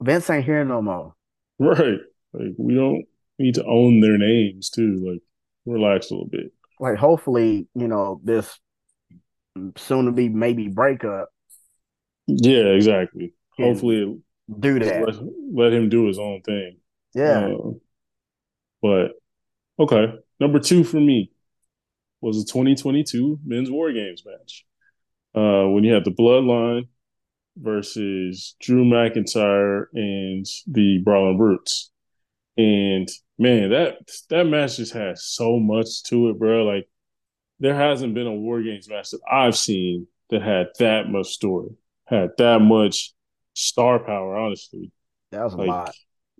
Vince ain't here no more. Right. Like we don't need to own their names too. Like relax a little bit. Like hopefully, you know, this soon to be maybe breakup. Yeah, exactly. Hopefully do that. Let, let, him do his own thing. Yeah. Uh, but okay. Number two for me was the 2022 men's war games match. Uh, when you had the bloodline versus Drew McIntyre and the Brawling Brutes. And man, that that match just has so much to it, bro. Like there hasn't been a War Games match that I've seen that had that much story, had that much star power. Honestly, that was a lot.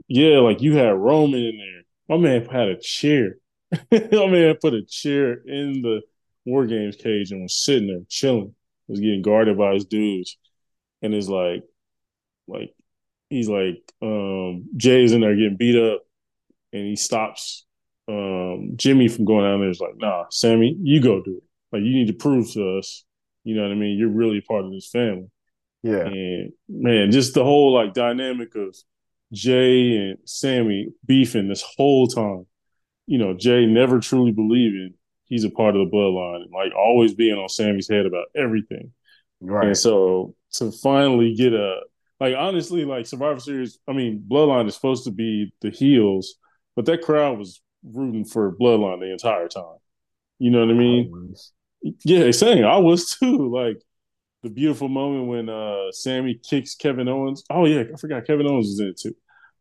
Yeah, like you had Roman in there. My man had a chair. *laughs* My man put a chair in the War Games cage and was sitting there chilling. Was getting guarded by his dudes and it's like, like he's like, um, Jey's in there getting beat up, and he stops um, Jimmy from going down there. He's like, nah, Sami, you go do it. Like you need to prove to us, you know what I mean? You're really part of this family. Yeah. And man, just the whole like dynamic of Jey and Sami beefing this whole time. You know, Jey never truly believing he's a part of the bloodline and like always being on Sami's head about everything. Right. And so to finally get a like honestly, like Survivor Series, I mean, Bloodline is supposed to be the heels, but that crowd was rooting for Bloodline the entire time. You know what I mean? I yeah, saying I was too. Like the beautiful moment when uh Sami kicks Kevin Owens. Oh yeah, I forgot Kevin Owens was in it too.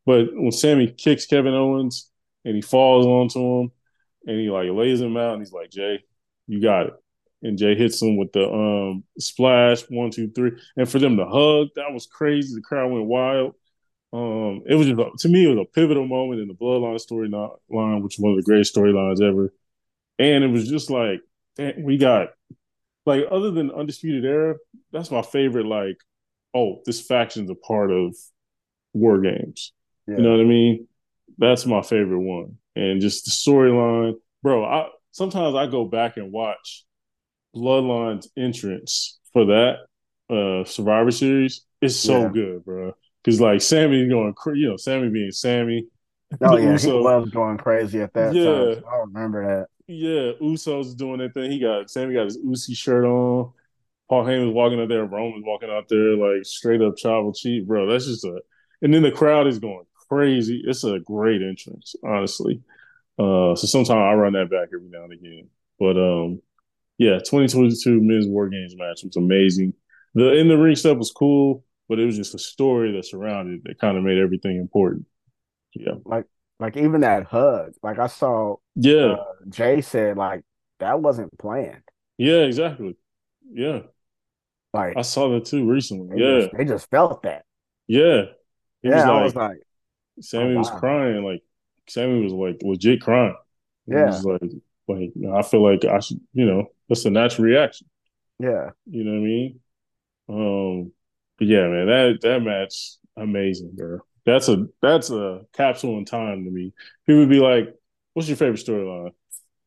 But when Sami kicks Kevin Owens and he falls onto him and he like lays him out and he's like, Jey, you got it and Jey hits him with the um, splash one two three, and for them to hug, that was crazy. The crowd went wild. Um, it was just a, to me, it was a pivotal moment in the Bloodline storyline, which is one of the greatest storylines ever. And it was just like we got like other than Undisputed Era, that's my favorite. Like, oh, this faction's a part of War Games. Yeah. You know what I mean? That's my favorite one, and just the storyline, bro. I sometimes I go back and watch Bloodline's entrance for that uh Survivor Series It's so yeah. good, bro. Because like Sami going, you know, Sami being Sami. Oh yeah, Uso, *laughs* he loves going crazy at that yeah, time. So I remember that. Yeah, Usos doing that thing. He got Sami got his Usi shirt on. Paul Heyman walking out there. Roman's walking out there like straight up Tribal Chief, bro. That's just a. And then the crowd is going crazy. It's a great entrance, honestly. Uh, so sometimes I run that back every now and again. But um, yeah, 2022 men's war games match was amazing. The in the ring stuff was cool, but it was just a story that surrounded it that kind of made everything important. Yeah, like like even that hug. Like I saw, yeah, uh, Jey said like that wasn't planned. Yeah, exactly. Yeah, like I saw that too recently. They yeah, just, they just felt that. Yeah, he yeah, was like, I was like, Sami oh, wow. was crying. Like Sami was like legit crying. Yeah, was like like I feel like I should, you know, that's a natural reaction. Yeah. You know what I mean? Um, but yeah, man, that that match amazing, bro. That's a that's a capsule in time to me. People would be like, what's your favorite storyline?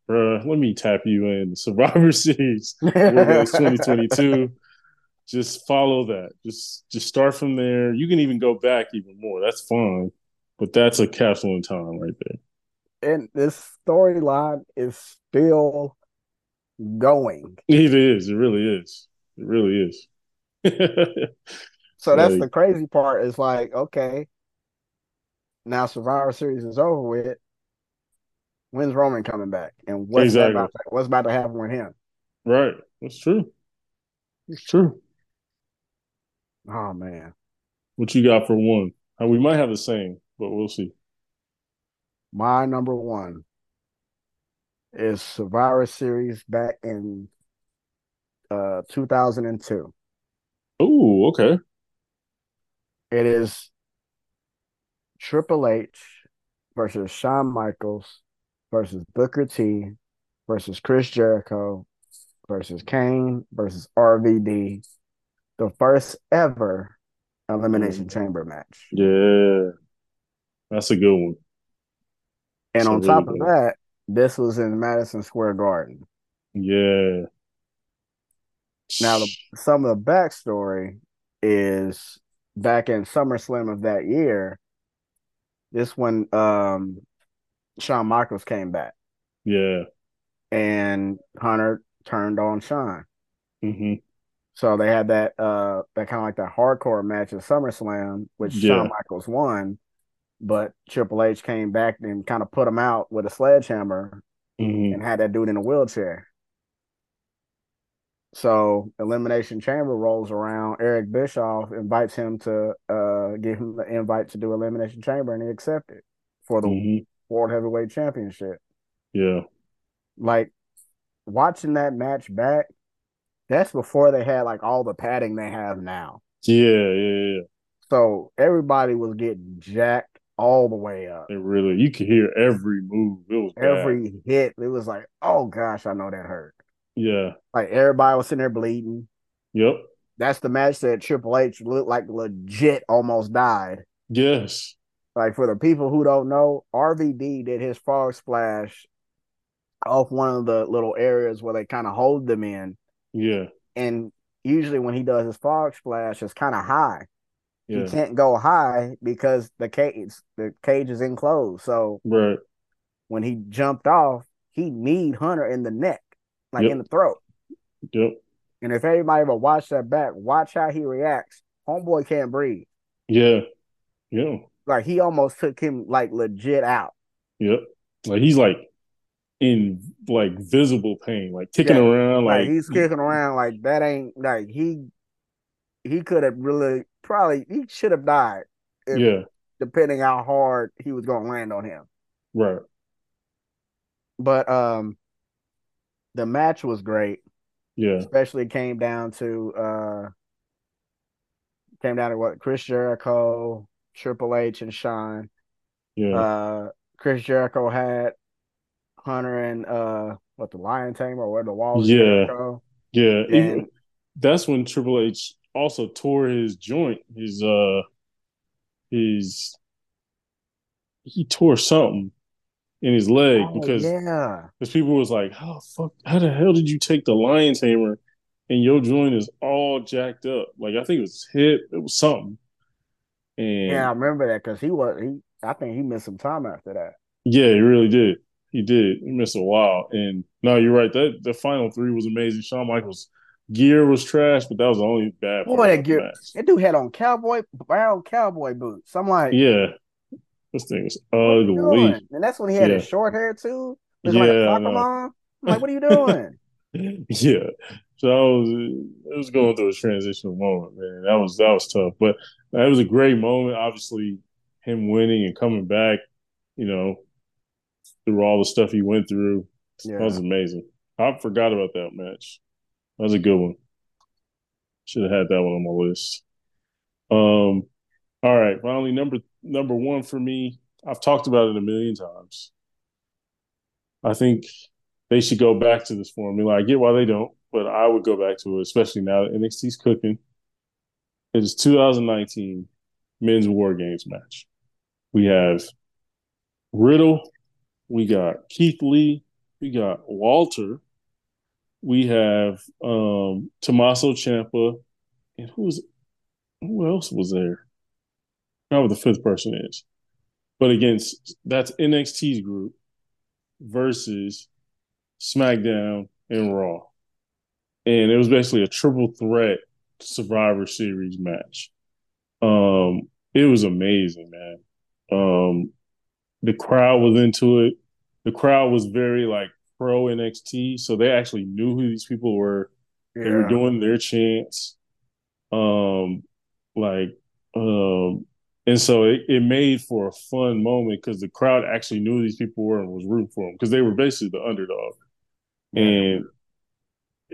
Bruh, let me tap you in *laughs* Survivor Series *laughs* 2022. Just follow that. Just just start from there. You can even go back even more. That's fine. But that's a capsule in time right there. And this storyline is still going. It is. It really is. It really is. *laughs* so that's like, the crazy part. Is like, okay, now Survivor Series is over with. When's Roman coming back? And what's exactly. about to, what's about to happen with him? Right. That's true. It's true. Oh man. What you got for one? Uh, we might have the same, but we'll see. My number one is Survivor Series back in uh 2002. Oh, okay. It is Triple H versus Shawn Michaels versus Booker T versus Chris Jericho versus Kane versus RVD. The first ever Elimination. Chamber match. Yeah. That's a good one. And That's on top of that, this was in Madison Square Garden. Yeah. Now, the, some of the backstory is back in SummerSlam of that year. This when um, Shawn Michaels came back. Yeah. And Hunter turned on Shawn. Mm-hmm. So they had that uh that kind of like that hardcore match at SummerSlam, which yeah. Shawn Michaels won, but Triple H came back and kind of put him out with a sledgehammer mm-hmm. and had that dude in a wheelchair. So Elimination Chamber rolls around. Eric Bischoff invites him to uh, give him the invite to do Elimination Chamber, and he accepted for the mm-hmm. World Heavyweight Championship. Yeah, like watching that match back. That's before they had like all the padding they have now. Yeah, yeah, yeah. So everybody was getting jacked all the way up. It really, you could hear every move. It was every bad. hit. It was like, oh gosh, I know that hurt. Yeah. Like everybody was sitting there bleeding. Yep. That's the match that Triple H looked like legit almost died. Yes. Like for the people who don't know, RVD did his frog splash off one of the little areas where they kind of hold them in. Yeah. And usually when he does his frog splash, it's kind of high. Yeah. He can't go high because the cage the cage is enclosed. So right. when he jumped off, he need Hunter in the neck like yep. in the throat. Yep. And if anybody ever watch that back, watch how he reacts. Homeboy can't breathe. Yeah. Yeah. Like he almost took him like legit out. Yep. Like he's like in like visible pain, like kicking yeah. around, like, like he's kicking around like that ain't like he he could have really probably he should have died. If, yeah. Depending how hard he was gonna land on him. Right. But um the match was great. Yeah. Especially came down to uh came down to what Chris Jericho, Triple H, and Shawn. Yeah. Uh Chris Jericho had Hunter and uh what the Lion Tamer or where the walls yeah. Jericho. Yeah. And Even, that's when Triple H also tore his joint, his uh his he tore something in his leg oh, because yeah, because people was like, "How fuck? How the hell did you take the lion tamer and your joint is all jacked up?" Like I think it was hip, it was something. And yeah, I remember that because he was he. I think he missed some time after that. Yeah, he really did. He did. He missed a while. And no, you're right. That the final three was amazing. Shawn Michaels gear was trash, but that was the only bad part. Boy, that gear. That dude had on cowboy brown cowboy boots. I'm like, yeah, this thing ugly. And that's when he had yeah. his short hair too. It was yeah, like a soccer mom. I'm like, what are you doing? *laughs* yeah. So I was it was going through a transitional moment, man. That was that was tough. But that was a great moment. Obviously, him winning and coming back, you know, through all the stuff he went through. Yeah. That was amazing. I forgot about that match. That was a good one. Should have had that one on my list. Um, all right, finally number number one for me. I've talked about it a million times. I think they should go back to this formula. I get why they don't, but I would go back to it, especially now that NXT's cooking. It is 2019 men's war games match. We have Riddle we got Keith Lee, we got Walter, we have um Tommaso Ciampa, and who's who else was there? Don't what the fifth person is. But against that's NXT's group versus SmackDown and Raw. And it was basically a triple threat Survivor Series match. Um, it was amazing, man. Um, the crowd was into it. The crowd was very like pro NXT, so they actually knew who these people were. Yeah. They were doing their chants. Um, like, um, and so it, it made for a fun moment because the crowd actually knew these people were and was rooting for them because they were basically the underdog. And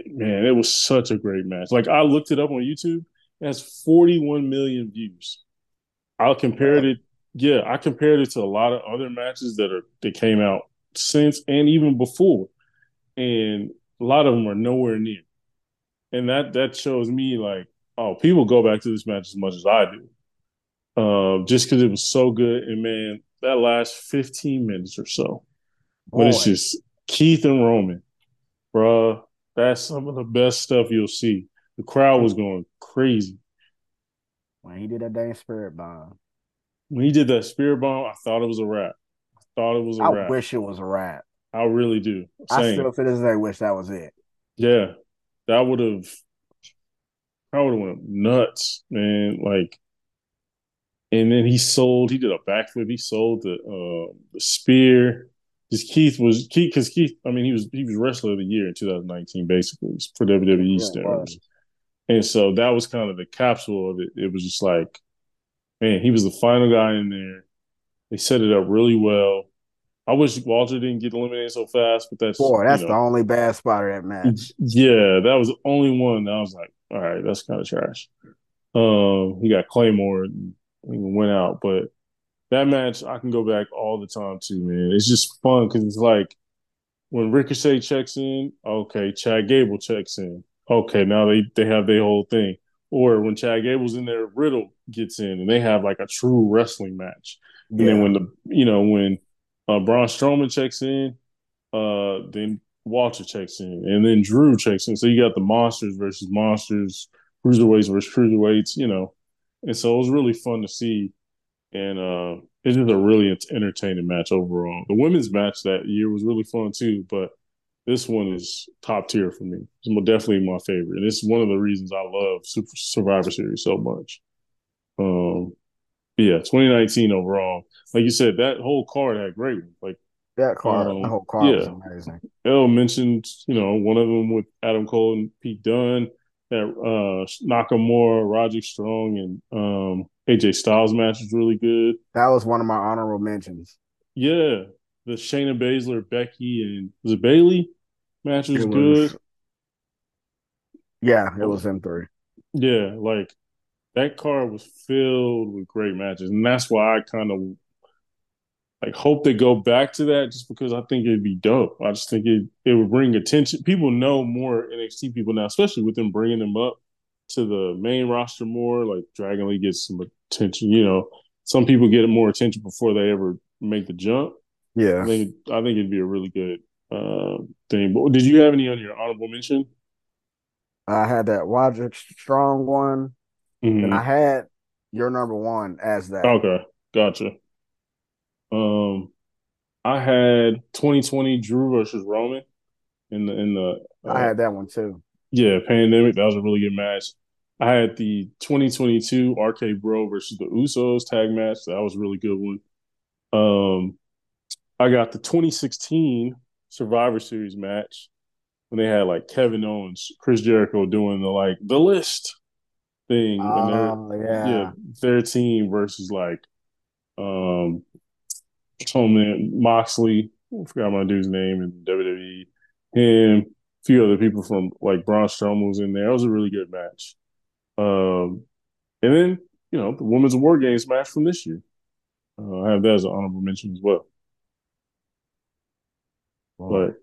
man, it was such a great match. Like I looked it up on YouTube, it has 41 million views. I compared it, yeah, I compared it to a lot of other matches that are that came out since and even before, and a lot of them are nowhere near. And that that shows me like, oh, people go back to this match as much as I do. Um, just because it was so good, and man, that last 15 minutes or so, Boy. when it's just Keith and Roman, bruh, that's some of the best stuff you'll see. The crowd was going crazy. When he did that dang spirit bomb. When he did that spirit bomb, I thought it was a wrap. I thought it was a I wrap. I wish it was a wrap. I really do. Same. I still to this day wish that was it. Yeah. That would have I would have went nuts, man. Like and then he sold, he did a backflip, he sold the uh, the spear because Keith was Keith because Keith. I mean, he was he was wrestler of the year in 2019, basically for WWE yeah, standards. And so that was kind of the capsule of it. It was just like, man, he was the final guy in there. They set it up really well. I wish Walter didn't get eliminated so fast, but that's boy, that's you know, the only bad spot of that match. Yeah, that was the only one. That I was like, all right, that's kind of trash. Um, he got Claymore and went out, but that match I can go back all the time too, man. It's just fun because it's like when Ricochet checks in, okay, Chad Gable checks in. Okay, now they they have their whole thing. Or when Chad Gable's in there, Riddle gets in and they have like a true wrestling match. Yeah. And then when the you know, when uh Braun Strowman checks in, uh then Walter checks in, and then Drew checks in. So you got the monsters versus monsters, cruiserweights versus cruiserweights, you know. And so it was really fun to see and uh, it's just a really entertaining match overall. The women's match that year was really fun too, but this one is top tier for me. It's definitely my favorite, and it's one of the reasons I love Super Survivor Series so much. Um, yeah, 2019 overall, like you said, that whole card had great ones. Like that card, um, the whole card yeah. was amazing. Elle mentioned, you know, one of them with Adam Cole and Pete Dunne, that uh, Nakamura, Roderick Strong, and um, AJ Styles match was really good. That was one of my honorable mentions. Yeah, the Shayna Baszler, Becky, and was it Bayley match was, was good. Yeah, it was in three. Yeah, like that card was filled with great matches, and that's why I kind of like hope they go back to that, just because I think it'd be dope. I just think it it would bring attention. People know more NXT people now, especially with them bringing them up to the main roster more. Like Dragon Lee gets some attention. You know, some people get more attention before they ever make the jump. Yeah, I think I think it'd be a really good uh, thing. But did you have any on your honorable mention? I had that Roderick Strong one, mm-hmm. and I had your number one as that. Okay, gotcha. Um, I had 2020 Drew versus Roman in the in the. Uh, I had that one too. Yeah, pandemic. That was a really good match. I had the 2022 RK Bro versus the Usos tag match. That was a really good one. Um, I got the 2016 Survivor Series match when they had like Kevin Owens, Chris Jericho doing the like the list thing. Oh, yeah. yeah, their team versus like um oh man, Moxley. I forgot my dude's name in WWE. Him, a few other people from like Braun Strowman was in there. It was a really good match. Um, and then you know the women's war games match from this year. Uh, I have that as an honorable mention as well. But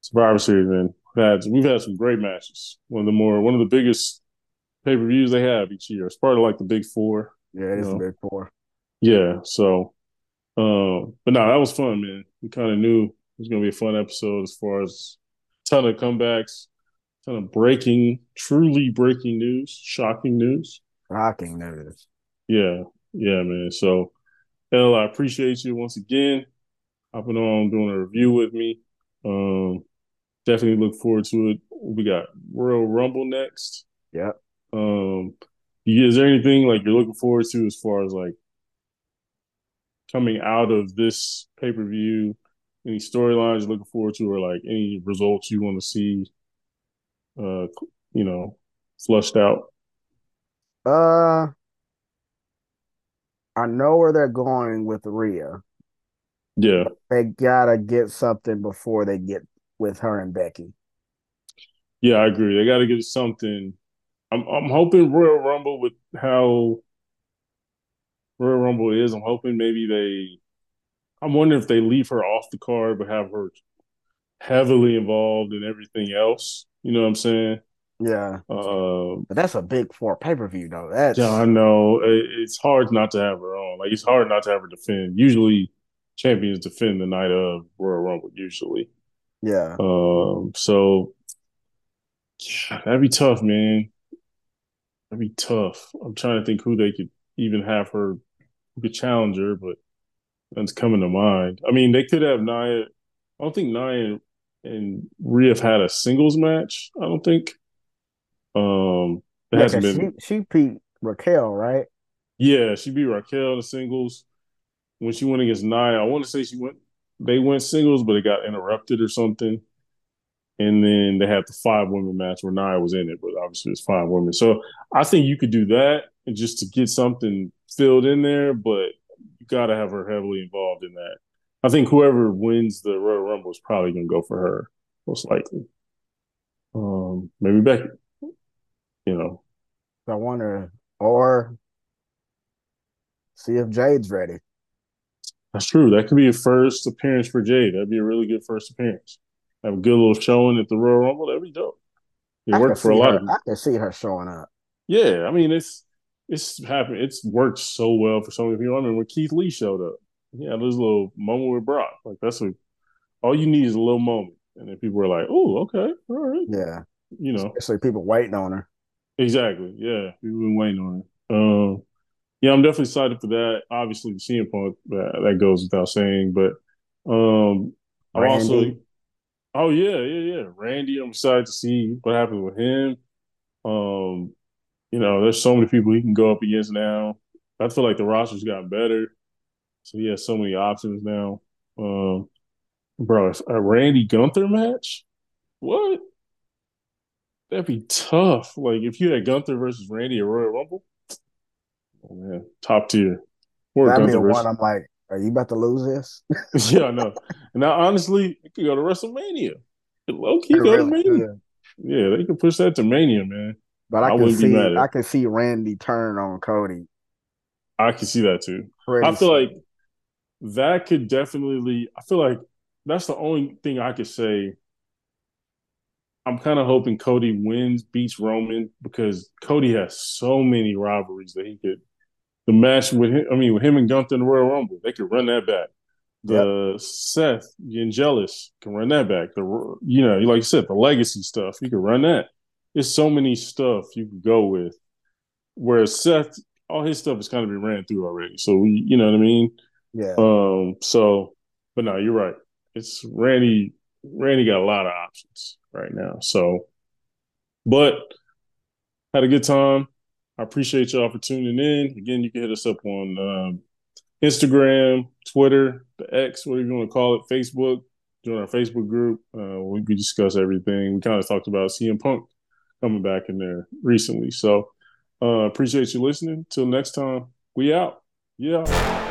Survivor Series, man, we've had, we've had some great matches. One of the more one of the biggest pay per views they have each year. It's part of like the big four. Yeah, it is the big four. Yeah, so Um, but no, that was fun, man. We kind of knew it was gonna be a fun episode as far as ton of comebacks, ton of breaking, truly breaking news, shocking news. Shocking news. Yeah, yeah, man. So L, I appreciate you once again hopping on doing a review with me. Um, definitely look forward to it. We got Royal Rumble next. Yeah. Um, is there anything like you're looking forward to as far as like coming out of this pay per view? Any storylines you're looking forward to, or like any results you want to see? Uh, you know, flushed out. Uh, I know where they're going with Rhea. Yeah. They gotta get something before they get with her and Becky. Yeah, I agree. They gotta get something. I'm I'm hoping Royal Rumble with how Royal Rumble is, I'm hoping maybe they I'm wondering if they leave her off the card but have her heavily involved in everything else. You know what I'm saying? Yeah. Um, but that's a big four pay per view though. That's yeah, I know. It, it's hard not to have her on. Like it's hard not to have her defend. Usually champions defend the night of Royal Rumble usually. Yeah. Um. So yeah, that'd be tough, man. That'd be tough. I'm trying to think who they could even have her who could challenge her, but that's coming to mind. I mean, they could have Nia. I don't think Nia and Rhea have had a singles match. I don't think. Um, it yeah, hasn't been. She, she beat Raquel, right? Yeah, she beat Raquel in the singles when she went against Nia, I want to say she went they went singles, but it got interrupted or something. And then they had the five women match where Nia was in it, but obviously it's five women. So I think you could do that and just to get something filled in there, but you got to have her heavily involved in that. I think whoever wins the Royal Rumble is probably going to go for her, most likely. Um, maybe Becky. You know, I wonder, or see if Jade's ready. That's true. That could be a first appearance for Jade. That'd be a really good first appearance. Have a good little showing at the Royal Rumble. That'd be dope. It worked for a lot her, of people. I can see her showing up. Yeah, I mean it's it's happened. It's worked so well for so many people. I mean, when Keith Lee showed up, yeah, there's a little moment with Brock. Like that's what all you need is a little moment, and then people are like, "Oh, okay, all right." Yeah, you know, especially people waiting on her. Exactly. Yeah, people been waiting on her. Um, yeah, I'm definitely excited for that. Obviously, the CM Punk that, that goes without saying, but um, I'm also, oh yeah, yeah, yeah, Randy. I'm excited to see what happens with him. Um, you know, there's so many people he can go up against now. I feel like the roster's gotten better, so he has so many options now. Um, bro, a Randy Gunther match, what? That'd be tough. Like if you had Gunther versus Randy at Royal Rumble, Oh, man, top tier. That'd be the one I'm like, are you about to lose this? *laughs* yeah, I know. now, honestly, it could go to WrestleMania. Low key go really to Mania. Could. Yeah, they could push that to Mania, man. But I, I can see, I can see Randy turn on Cody. I can see that too. Pretty I feel soon. like that could definitely. I feel like that's the only thing I could say. I'm kind of hoping Cody wins, beats Roman because Cody has so many rivalries that he could the match with him, I mean, with him and Gunther in the Royal Rumble, they could run that back. The yep. Seth getting jealous can run that back. The you know, like you said, the legacy stuff you can run that. There's so many stuff you could go with. Whereas Seth, all his stuff has kind of been ran through already. So we, you know what I mean? Yeah. Um. So, but no, you're right. It's Randy. Randy got a lot of options right now. So, but had a good time. I appreciate y'all for tuning in. Again, you can hit us up on um, Instagram, Twitter, the X, whatever you want to call it, Facebook. Join our Facebook group. Uh, we, we discuss everything. We kind of talked about CM Punk coming back in there recently. So uh, appreciate you listening. Till next time, we out. Yeah.